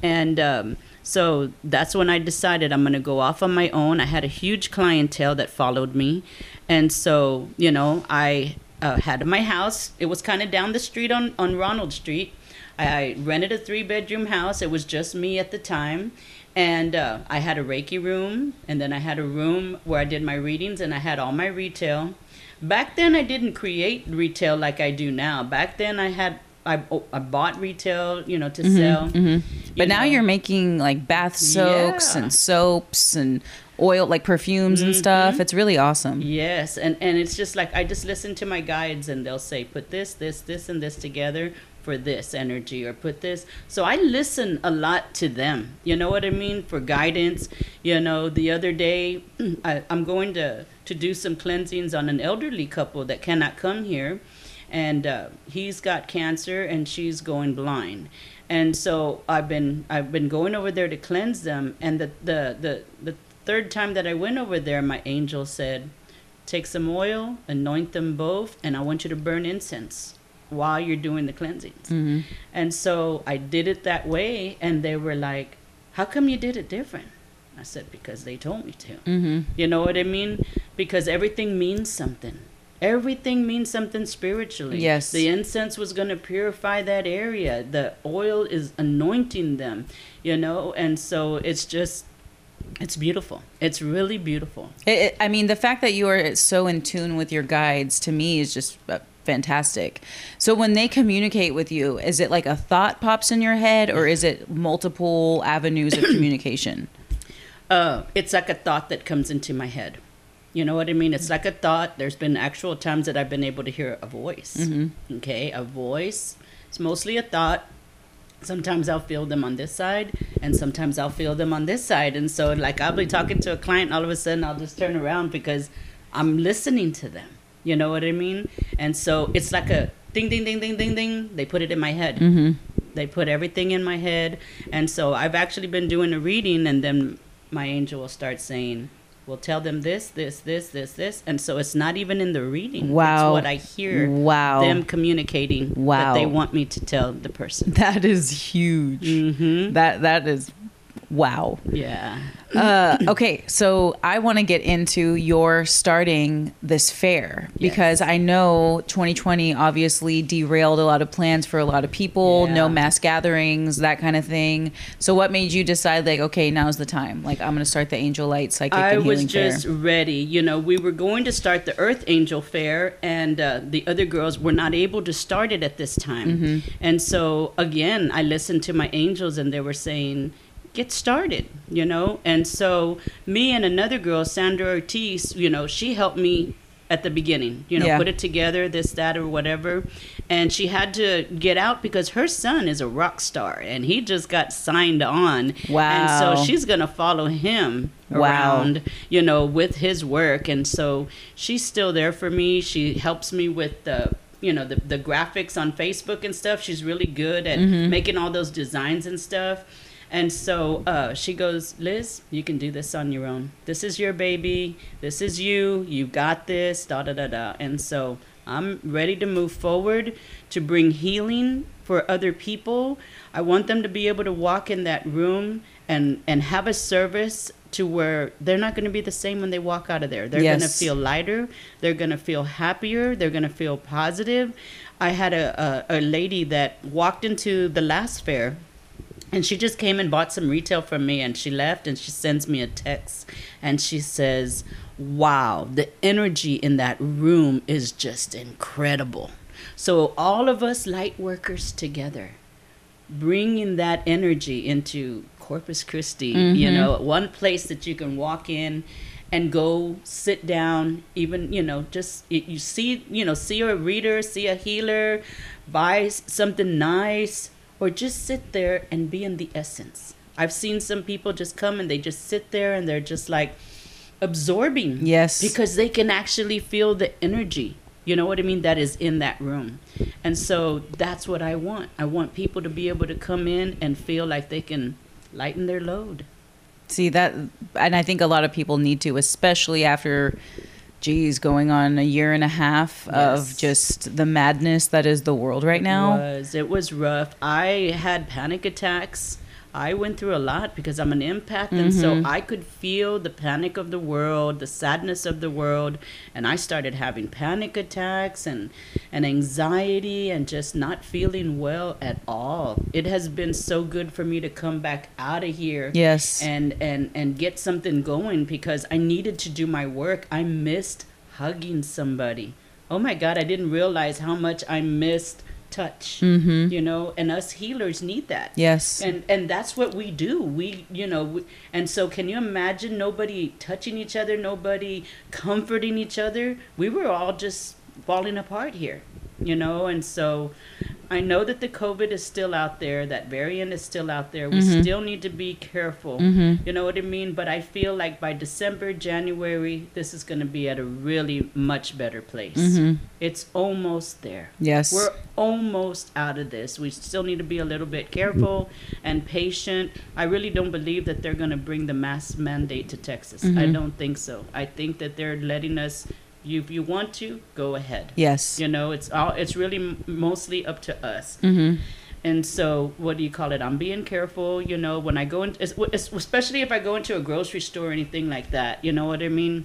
S2: And um, so that's when I decided I'm going to go off on my own. I had a huge clientele that followed me. And so, you know, I uh, had my house. It was kind of down the street on, on Ronald Street. I rented a three bedroom house. It was just me at the time. And uh, I had a Reiki room. And then I had a room where I did my readings and I had all my retail. Back then, I didn't create retail like I do now. Back then, I had. I, oh, I bought retail, you know, to mm-hmm, sell. Mm-hmm. You
S1: But now you're making like bath soaks
S2: Yeah.
S1: and soaps and oil, like perfumes and stuff. Mm-hmm. It's really awesome.
S2: Yes, and and it's just like I just listen to my guides and they'll say put this, this, this, and this together for this energy or put this. So I listen a lot to them. You know what I mean for guidance. You know, the other day I, I'm going to to do some cleansings on an elderly couple that cannot come here, and uh, he's got cancer and she's going blind. And so I've been I've been going over there to cleanse them, and the the the, the third time that I went over there, my angel said, take some oil, anoint them both, and I want you to burn incense while you're doing the cleansings.
S1: Mm-hmm.
S2: And so I did it that way, and they were like, How come you did it different? I said, Because they told me to.
S1: Mm-hmm.
S2: You know what I mean? Because everything means something. Everything means something spiritually.
S1: Yes.
S2: The incense was going to purify that area. The oil is anointing them, you know, and so it's just it's beautiful. It's really beautiful.
S1: It, it- I mean, the fact that you are so in tune with your guides to me is just uh, fantastic. So when they communicate with you, is it like a thought pops in your head, or is it multiple avenues of communication?
S2: Uh, it's like a thought that comes into my head. You know what I mean? It's like a thought. There's been actual times that I've been able to hear a voice. Okay, a voice. It's mostly a thought. Sometimes I'll feel them on this side, and sometimes I'll feel them on this side. And so, like, I'll be talking to a client, all of a sudden, I'll just turn around because I'm listening to them. You know what I mean? And so, it's like a ding, ding, ding, ding, ding, ding. They put it in my head.
S1: Mm-hmm.
S2: They put everything in my head. And so I've actually been doing a reading, and then my angel will start saying, We'll tell them this, this, this, this, this. And so it's not even in the reading.
S1: Wow.
S2: It's what I hear
S1: Wow.
S2: them communicating
S1: Wow.
S2: that they want me to tell the person.
S1: That is huge.
S2: Mm-hmm.
S1: That that is wow.
S2: Yeah.
S1: Uh, okay, so I want to get into your starting this fair because I know 2020 obviously derailed a lot of plans for a lot of people, no mass gatherings, that kind of thing. So, what made you decide, like, okay, now's the time? Like, I'm going to start the Angel Light Psychic
S2: I
S1: and
S2: was just
S1: Fair.
S2: ready. You know, we were going to start the Earth Angel Fair, and uh, the other girls were not able to start it at this time.
S1: Mm-hmm.
S2: And so, again, I listened to my angels, and they were saying, get started, you know? And so, me and another girl, Sandra Ortiz, you know, she helped me at the beginning, you know,
S1: Yeah.
S2: put it together, this, that, or whatever. And she had to get out because her son is a rock star and he just got signed on.
S1: Wow.
S2: And so she's going to follow him
S1: Wow.
S2: around, you know, with his work. And so she's still there for me. She helps me with the, you know, the, the graphics on Facebook and stuff. She's really good at
S1: Mm-hmm.
S2: making all those designs and stuff. And so uh, she goes, Liz, you can do this on your own. This is your baby. This is you. You got this. Da da da da. And so I'm ready to move forward to bring healing for other people. I want them to be able to walk in that room and and have a service to where they're not going to be the same when they walk out of there. They're going to feel lighter. They're going to feel happier. They're going to feel positive. I had a, a, a lady that walked into the last fair and she just came and bought some retail from me and she left and she sends me a text and she says, Wow, the energy in that room is just incredible. So, all of us light workers together, bringing that energy into Corpus Christi, you mm-hmm. know, one place that you can walk in and go sit down even you know just you see you know see a reader see a healer buy something nice or just sit there and be in the essence. I've seen some people just come and they just sit there and they're just like absorbing
S1: Yes.
S2: because they can actually feel the energy. You know what i mean? That is in that room. And so that's what i want. I want people to be able to come in and feel like they can lighten their load.
S1: See that, and I think a lot of people need to, especially after, geez, going on a year and a half of just the madness that is the world right now.
S2: It was. It was rough. I had panic attacks. I went through a lot because I'm an empath, and so
S1: Mm-hmm.
S2: I could feel the panic of the world, the sadness of the world, and I started having panic attacks and and anxiety and just not feeling well at all. It has been so good for me to come back out of here
S1: Yes.
S2: and and and get something going because I needed to do my work. I missed hugging somebody. Oh my god, I didn't realize how much I missed touch.
S1: Mm-hmm.
S2: You know, and us healers need that.
S1: Yes.
S2: And and that's what we do. We, you know, we, and so can you imagine nobody touching each other, nobody comforting each other? We were all just falling apart here, you know, and so I know that the COVID is still out there, that variant is still out there. We
S1: Mhm.
S2: still need to be careful.
S1: Mhm.
S2: You know what I mean? But I feel like by December, January, this is going to be at a really much better place.
S1: Mhm.
S2: It's almost there.
S1: Yes.
S2: We're almost out of this. We still need to be a little bit careful and patient. I really don't believe that they're going to bring the mask mandate to Texas. I
S1: Mhm.
S2: don't think so. I think that they're letting us. You, if you want to, go ahead.
S1: yes.
S2: You know, it's all. It's really m- mostly up to us.
S1: Mm-hmm.
S2: And so, what do you call it? I'm being careful. You know, when I go in, es- es- especially if I go into a grocery store or anything like that. You know what I mean?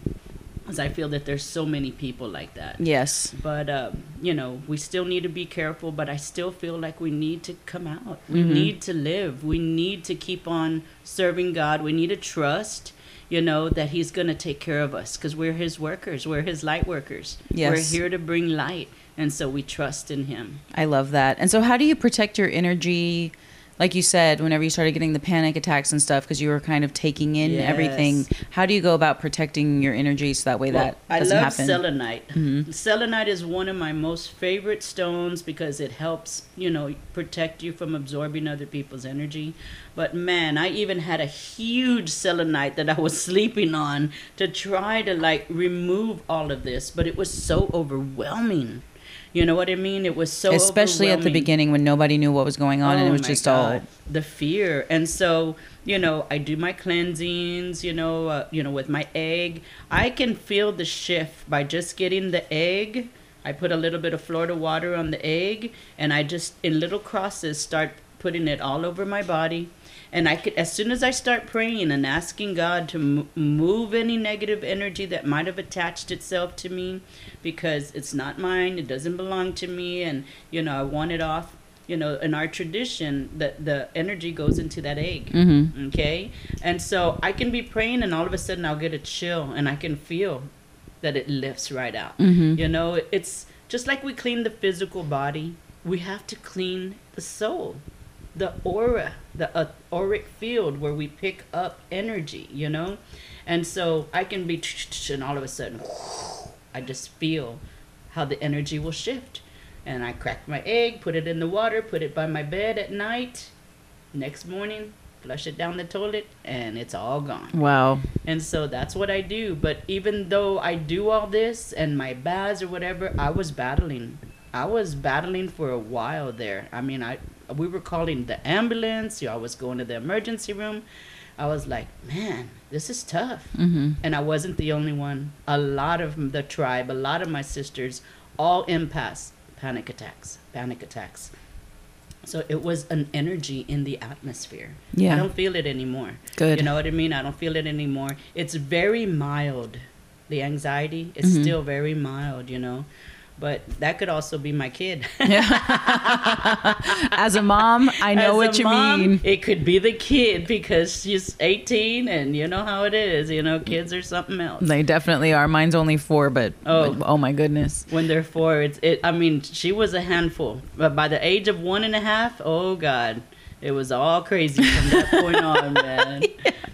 S2: because I feel that there's so many people like that.
S1: Yes.
S2: But um, you know, we still need to be careful. But I still feel like we need to come out. We need to live. We need to keep on serving God. We need to trust. You know that He's going to take care of us because we're His workers. We're His light workers.
S1: Yes.
S2: We're here to bring light, and so we trust in Him.
S1: I love that. And so, how do you protect your energy? Like you said, whenever you started getting the panic attacks and stuff, because you were kind of taking in
S2: Yes.
S1: everything. How do you go about protecting your energy so that way that doesn't I
S2: love
S1: happen?
S2: selenite. Mm-hmm. Selenite is one of my most favorite stones because it helps, you know, protect you from absorbing other people's energy. But man, I even had a huge selenite that I was sleeping on to try to like remove all of this, but it was so overwhelming. You know what I mean? It was so
S1: Especially at the beginning when nobody knew what was going on and it
S2: Oh
S1: was just
S2: God,
S1: all.
S2: the fear. And so, you know, I do my cleansings, you know, uh, you know, with my egg. I can feel the shift by just getting the egg. I put a little bit of Florida water on the egg and I just in little crosses start putting it all over my body. And I could, as soon as I start praying and asking God to m- move any negative energy that might have attached itself to me, because it's not mine, it doesn't belong to me, and you know I want it off. You know, in our tradition, the the energy goes into that egg.
S1: Mm-hmm.
S2: Okay, and so I can be praying, and all of a sudden I'll get a chill, and I can feel that it lifts right out.
S1: Mhm.
S2: You know, it's just like we clean the physical body. We have to clean the soul the aura, the uh, auric field where we pick up energy, you know? And so I can be, and all of a sudden, I just feel how the energy will shift. And I crack my egg, put it in the water, put it by my bed at night. Next morning, flush it down the toilet, and it's all gone.
S1: Wow.
S2: And so that's what I do. But even though I do all this and my baths or whatever, I was battling. I was battling for a while there. I mean, I we were calling the ambulance. I was going to the emergency room. I was like, man, this is tough.
S1: Mm-hmm.
S2: And I wasn't the only one. A lot of the tribe, a lot of my sisters, all empaths, panic attacks, panic attacks. So it was an energy in the atmosphere.
S1: Yeah.
S2: I don't feel it anymore.
S1: Good.
S2: You know what I mean? I don't feel it anymore. It's very mild. The anxiety is
S1: Mhm.
S2: still very mild, you know. But that could also be my kid.
S1: As a mom, I know
S2: As
S1: what you
S2: mom,
S1: mean.
S2: It could be the kid because she's 18 and you know how it is. You know, kids are something else.
S1: They definitely are. Mine's only four, but
S2: Oh.
S1: but- oh my goodness.
S2: when they're four, it's it. I mean, she was a handful, but by the age of one and a half, oh god, it was all crazy from that point on, man.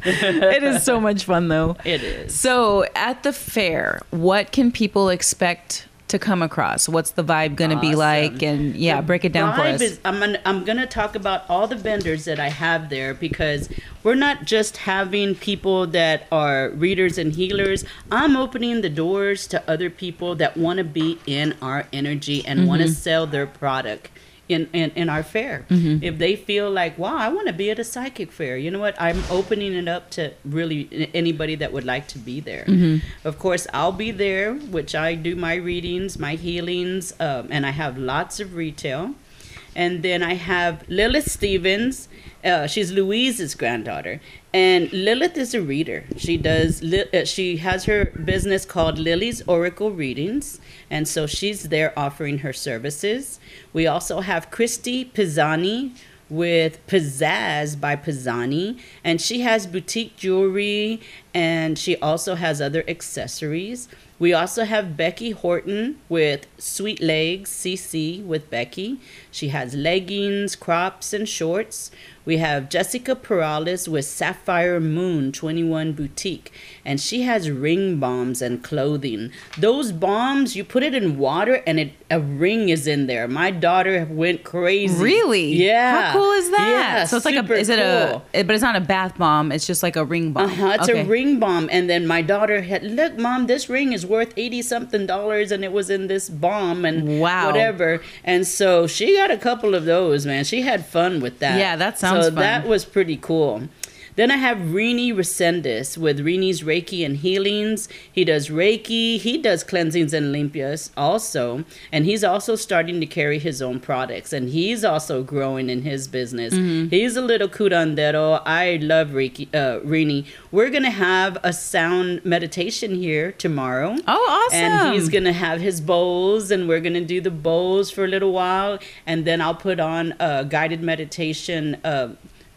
S1: it is so much fun though.
S2: It is.
S1: So at the fair, what can people expect to come across? What's the vibe going to be like? And yeah,
S2: The
S1: break it down for
S2: vibe
S1: us.
S2: Is, I'm gonna, I'm gonna talk about all the vendors that I have there because we're not just having people that are readers and healers. I'm opening the doors to other people that want to be in our energy and want
S1: Mm-hmm.
S2: to sell their product. In, in, in our fair.
S1: Mm-hmm.
S2: If they feel like, wow, I want to be at a psychic fair, you know what? I'm opening it up to really anybody that would like to be there.
S1: Mm-hmm.
S2: Of course, I'll be there, which I do my readings, my healings, um, and I have lots of retail. And then I have Lilith Stevens. Uh, she's Louise's granddaughter, and Lilith is a reader. She does. Li- uh, she has her business called Lily's Oracle Readings, and so she's there offering her services. We also have Christy Pisani with Pizzazz by Pizzani, and she has boutique jewelry, and she also has other accessories. We also have Becky Horton with Sweet Legs CC with Becky. She has leggings, crops, and shorts. We have Jessica Perales with Sapphire Moon 21 Boutique, and she has ring bombs and clothing. Those bombs, you put it in water, and it a ring is in there. My daughter went crazy.
S1: Really?
S2: Yeah.
S1: How cool is that?
S2: Yeah,
S1: so it's like a. Is it a? But it's not a bath bomb. It's just like a ring bomb.
S2: Uh-huh, it's
S1: Okay.
S2: a ring bomb. And then my daughter had, look, mom, this ring is worth 80 something dollars and it was in this bomb and
S1: Wow.
S2: whatever. And so she got a couple of those, man. She had fun with that.
S1: Yeah, that sounds
S2: So
S1: fun.
S2: that was pretty cool. Then I have Rini Resendez with Rini's Reiki and Healings. He does Reiki, he does cleansings and limpias also, and he's also starting to carry his own products, and he's also growing in his business. He's a little curandero. I love Reiki, uh, Rini. We're gonna have a sound meditation here tomorrow.
S1: Oh, awesome.
S2: And he's gonna have his bowls, and we're gonna do the bowls for a little while, and then I'll put on a guided meditation uh,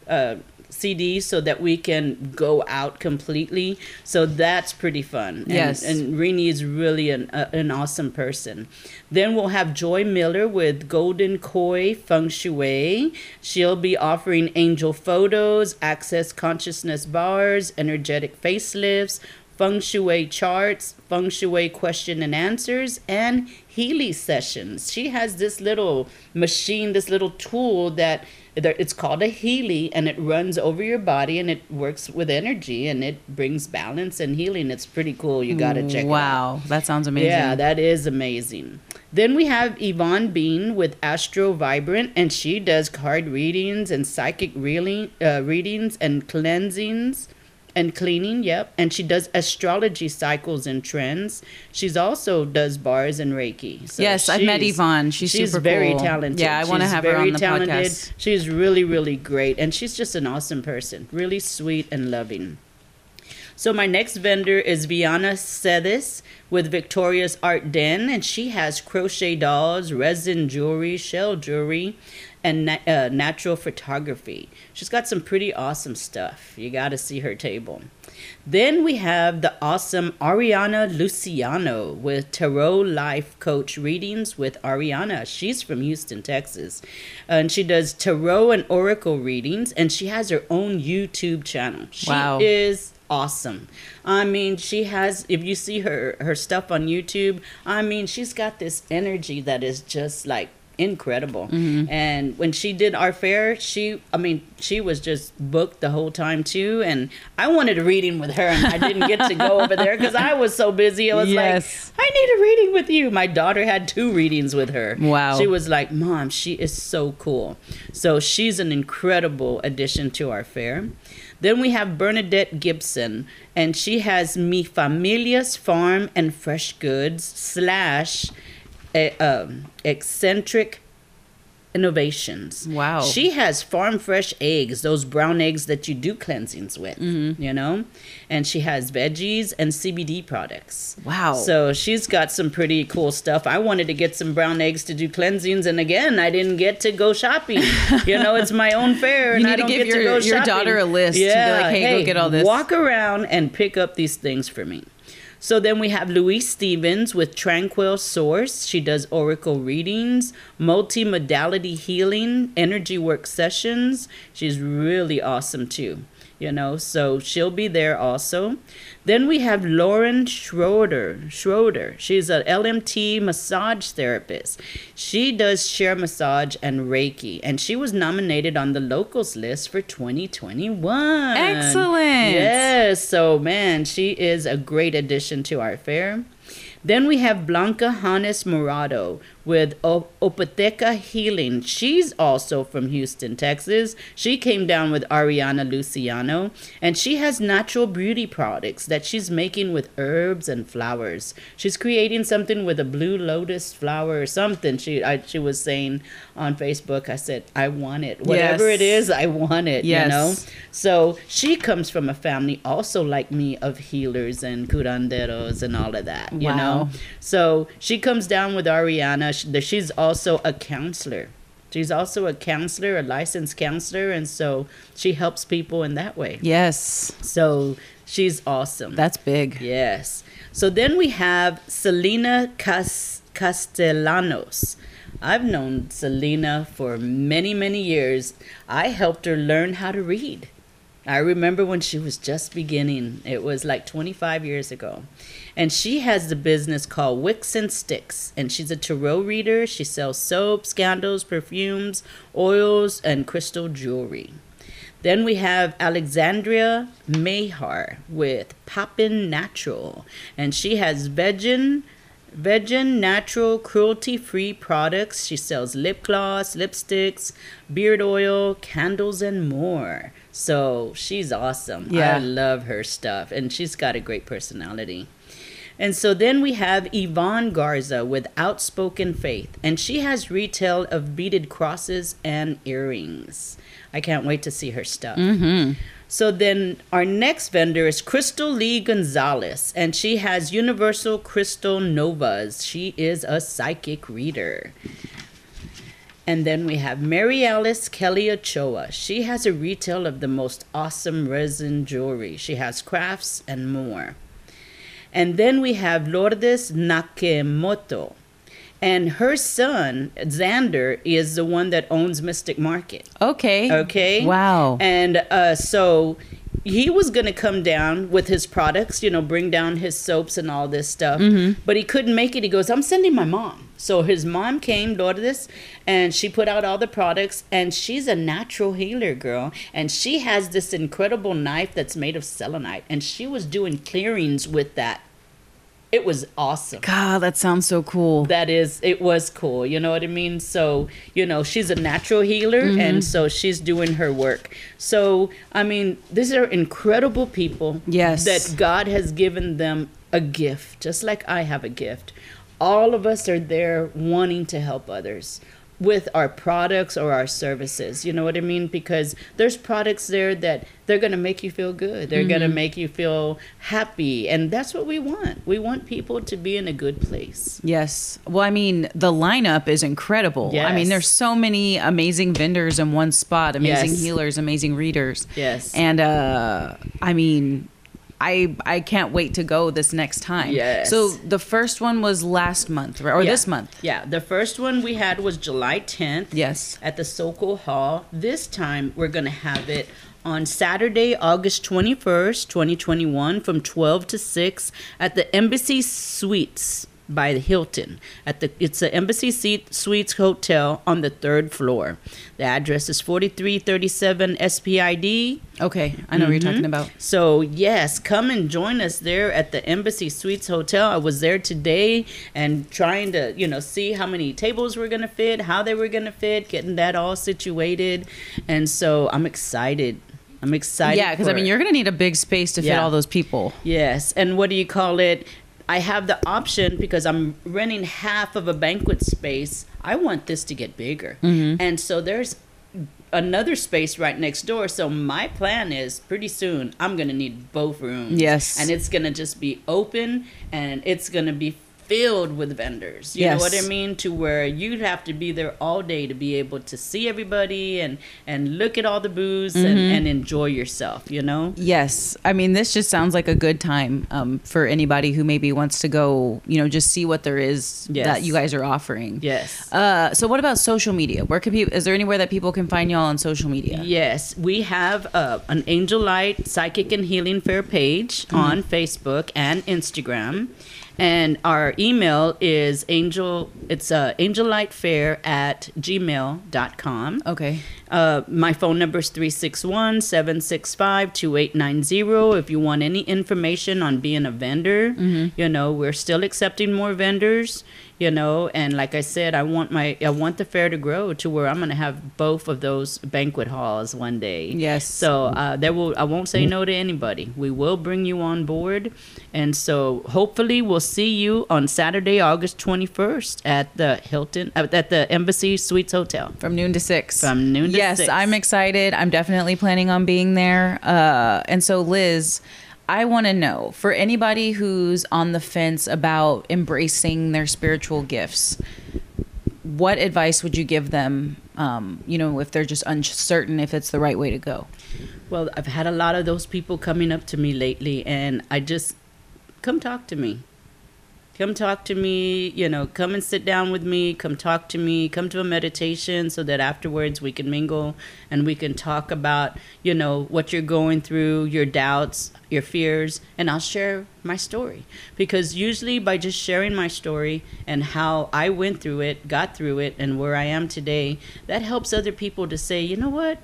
S2: uh, CD so that we can go out completely. So that's pretty fun. And,
S1: Yes.
S2: and Rini is really an uh, an awesome person. Then we'll have Joy Miller with Golden Koi Feng Shui. She'll be offering angel photos, access consciousness bars, energetic facelifts, feng shui charts, feng shui question and answers, and Healy sessions. She has this little machine, this little tool that it's called a Healy, and it runs over your body and it works with energy and it brings balance and healing. It's pretty cool. You got to check it out.
S1: Wow, that sounds amazing.
S2: Yeah, that is amazing. Then we have Yvonne Bean with Astro Vibrant, and she does card readings and psychic reeling, uh, readings and cleansings and cleaning. Yep, and she does astrology cycles and trends. She's also does bars and Reiki. So
S1: Yes, I've met
S2: she's-
S1: Yvonne. She's super
S2: very
S1: cool.
S2: talented.
S1: Yeah, I wanna
S2: She's
S1: have her on
S2: very
S1: the podcast.
S2: She's really, really great, and she's just an awesome person. Really sweet and loving. So my next vendor is Viana Sedis with Victoria's Art Den, and she has crochet dolls, resin jewelry, shell jewelry, and na- uh, natural photography. She's got some pretty awesome stuff. You got to see her table. Then we have the awesome Ariana Luciano with Tarot Life Coach readings with Ariana. She's from Houston, Texas. And she does tarot and oracle readings, and she has her own YouTube channel. She
S1: Wow.
S2: is awesome. I mean, she has if you see her her stuff on YouTube, I mean, she's got this energy that is just like incredible. Mm-hmm. And when she did our fair, she I mean, she was just booked the whole time too and I wanted a reading with her and I didn't get to go over there cuz I was so busy. I was
S1: Yes.
S2: like, I need a reading with you. My daughter had two readings with her.
S1: Wow.
S2: She was like, "Mom, she is so cool." So she's an incredible addition to our fair. Then we have Bernadette Gibson, and she has Mi Familia's Farm and Fresh Goods slash eh, um, eccentric innovations.
S1: Wow.
S2: She has farm fresh eggs, those brown eggs that you do cleansings with,
S1: Mm-hmm.
S2: you know? And she has veggies and CBD products.
S1: Wow.
S2: So she's got some pretty cool stuff. I wanted to get some brown eggs to do cleansings, and again, I didn't get to go shopping. you know, it's my own fair, and
S1: You need
S2: I
S1: to
S2: don't
S1: give
S2: get to
S1: your-
S2: go
S1: your
S2: shopping.
S1: daughter a list to be like, "Hey, go get all this."
S2: Walk around and pick up these things for me. So then we have Louise Stevens with Tranquil Source. She does oracle readings, multimodality healing, energy work sessions. She's really awesome too, you know. So she'll be there also. Then we have Lauren Schroeder. Schroeder. She's an LMT massage therapist. She does share massage and Reiki, and she was nominated on the locals list for 2021.
S1: Excellent.
S2: Yes. So, man, she is a great addition to our fair. Then we have Blanca Hannes Morado with o- Opateca Healing. She's also from Houston, Texas. She came down with Ariana Luciano, and she has natural beauty products that she's making with herbs and flowers. She's creating something with a blue lotus flower or something. She I, she was saying on Facebook. I said, I want it. Whatever it
S1: Yes.
S2: is, I want it.
S1: Yes.
S2: You know. So she comes from a family also like me of healers and curanderos and all of that, you
S1: Wow.
S2: know. So she comes down with Ariana. Sh- She's also a counselor. She's also a counselor, a licensed counselor, and so she helps people in that way.
S1: yes,
S2: So she's awesome.
S1: that's big.
S2: Yes. So then we have Selena Cas- Castellanos. I've known Selena for many, many years. I helped her learn how to read. I remember when she was just beginning. It was like 25 years ago. And she has the business called Wicks and Sticks. And she's a tarot reader. She sells soaps, candles, perfumes, oils, and crystal jewelry. Then we have Alexandria Mayhar with Poppin' Natural. And she has vegan Vegan natural cruelty free products. She sells lip gloss, lipsticks, beard oil, candles, and more. So she's awesome.
S1: Yeah.
S2: I love her stuff. And she's got a great personality. And so then we have Yvonne Garza with Outspoken Faith, and she has retail of beaded crosses and earrings. I can't wait to see her stuff. Mm-hmm. So then our next vendor is Crystal Lee Gonzalez, and she has Universal Crystal Novas. She is a psychic reader. And then we have Mary Alice Kelly Ochoa. She has a retail of the most awesome resin jewelry. She has crafts and more. And then we have Lourdes Nakemoto. And her son, Xander, is the one that owns Mystic Market.
S1: Okay.
S2: Okay.
S1: Wow.
S2: And uh, so he was going to come down with his products, you know, bring down his soaps and all this stuff. But he couldn't make it. He goes, I'm sending my mom. So his mom came, Lourdes, and she put out all the products. And she's a natural healer girl. And she has this incredible knife that's made of selenite. And she was doing clearings with that. It was awesome
S1: God, that sounds so cool.
S2: that is it was cool you know what i mean so you know she's a natural healer
S1: Mm-hmm.
S2: and so she's doing her work so i mean these are incredible people
S1: Yes.
S2: that god has given them a gift just like i have a gift all of us are there wanting to help others with our products or our services you know what i mean because there's products there that they're going to make you feel good they're going to make you feel happy and that's what we want we want people to be in a good place
S1: Yes. Well, I mean, the lineup is incredible. Yes. I mean, there's so many amazing vendors in one spot, amazing
S2: Yes.
S1: healers, amazing readers.
S2: Yes.
S1: And uh I mean, I I can't wait to go this next time.
S2: Yes.
S1: So the first one was last month, right? Or
S2: Yeah.
S1: this month.
S2: Yeah, the first one we had was July 10th.
S1: Yes.
S2: At the Sokol Hall. This time we're going to have it on Saturday, August 21st, 2021 from 12 to 6 at the Embassy Suites by the Hilton. At the it's the Embassy Suites Hotel on the 3rd floor. The address is 4337 SPID.
S1: Okay. I know what you're talking mm-hmm. about.
S2: So yes, come and join us there at the Embassy Suites Hotel. I was there today and trying to, you know, see how many tables were gonna fit, how they were gonna fit, getting that all situated. And so I'm excited. I'm excited.
S1: Yeah, because I mean, you're gonna need a big space to fit
S2: Yeah.
S1: all those people.
S2: Yes, and what do you call it? I have the option because I'm renting half of a banquet space. I want this to get bigger.
S1: Mm-hmm.
S2: And so there's another space right next door. So my plan is pretty soon I'm going to need both rooms.
S1: Yes.
S2: And it's going to just be open and it's going to be filled with vendors. You know what I mean? To where you'd have to be there all day to be able to see everybody and and look at all the booths and,
S1: Mm-hmm.
S2: and enjoy yourself, you know?
S1: Yes, I mean this just sounds like a good time um, for anybody who maybe wants to go, you know, just see what there is
S2: Yes.
S1: that you guys are offering.
S2: Yes.
S1: Uh, so what about social media? Where can people? Is there anywhere that people can find y'all on social media?
S2: Yes, we have uh, an Angel Light Psychic and Healing Fair page on Facebook and Instagram. And our email is angel, it's uh, angellightfair at gmail.com.
S1: Okay.
S2: Uh, my phone number is 361 765 2890. If you want any information on being a vendor, you know, we're still accepting more vendors, you know, and like I said, I want my I want the fair to grow to where I'm going to have both of those banquet halls one day.
S1: Yes.
S2: So uh, there will I won't say no to anybody. We will bring you on board, and so hopefully we'll see you on Saturday, August 21st at the Hilton at the Embassy Suites Hotel.
S1: From noon to six.
S2: From noon to
S1: yes,
S2: six.
S1: I'm excited. I'm definitely planning on being there. Uh, and so, Liz, I want to know for anybody who's on the fence about embracing their spiritual gifts, what advice would you give them? Um, you know, if they're just uncertain if it's the right way to go.
S2: Well, I've had a lot of those people coming up to me lately, and I just come talk to me. Come talk to me, you know, come and sit down with me, come talk to me, come to a meditation so that afterwards we can mingle and we can talk about, you know, what you're going through, your doubts, your fears, and I'll share my story. Because usually by just sharing my story and how I went through it, got through it, and where I am today, that helps other people to say, you know what?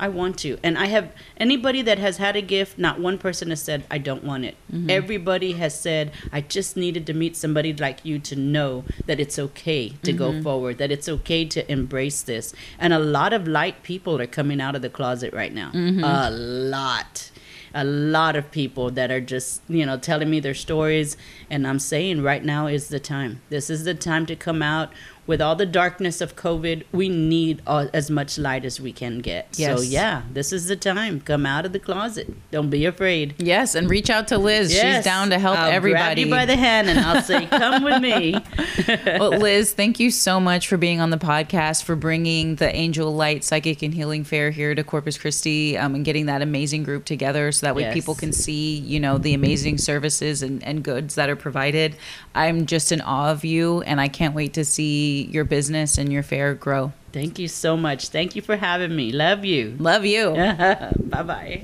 S2: I want to. And I have anybody that has had a gift, not one person has said, I don't want it.
S1: Mm-hmm.
S2: Everybody has said, I just needed to meet somebody like you to know that it's okay to
S1: Mm-hmm.
S2: go forward, that it's okay to embrace this. And a lot of light people are coming out of the closet right now.
S1: Mm-hmm.
S2: A lot. A lot of people that are just, you know, telling me their stories. And I'm saying right now is the time. This is the time to come out. With all the darkness of COVID, we need all, as much light as we can get.
S1: Yes.
S2: So, yeah, this is the time. Come out of the closet. Don't be afraid.
S1: Yes, and reach out to Liz. She's down to help
S2: I'll
S1: everybody.
S2: Grab you by the hand and I'll say, "Come with me."
S1: well, Liz, thank you so much for being on the podcast, for bringing the Angel Light Psychic and Healing Fair here to Corpus Christi, um, and getting that amazing group together, so that way
S2: Yes.
S1: people can see, you know, the amazing services and, and goods that are provided. I'm just in awe of you, and I can't wait to see your business and your fair grow.
S2: Thank you so much. Thank you for having me. Love you.
S1: Love you.
S2: bye bye.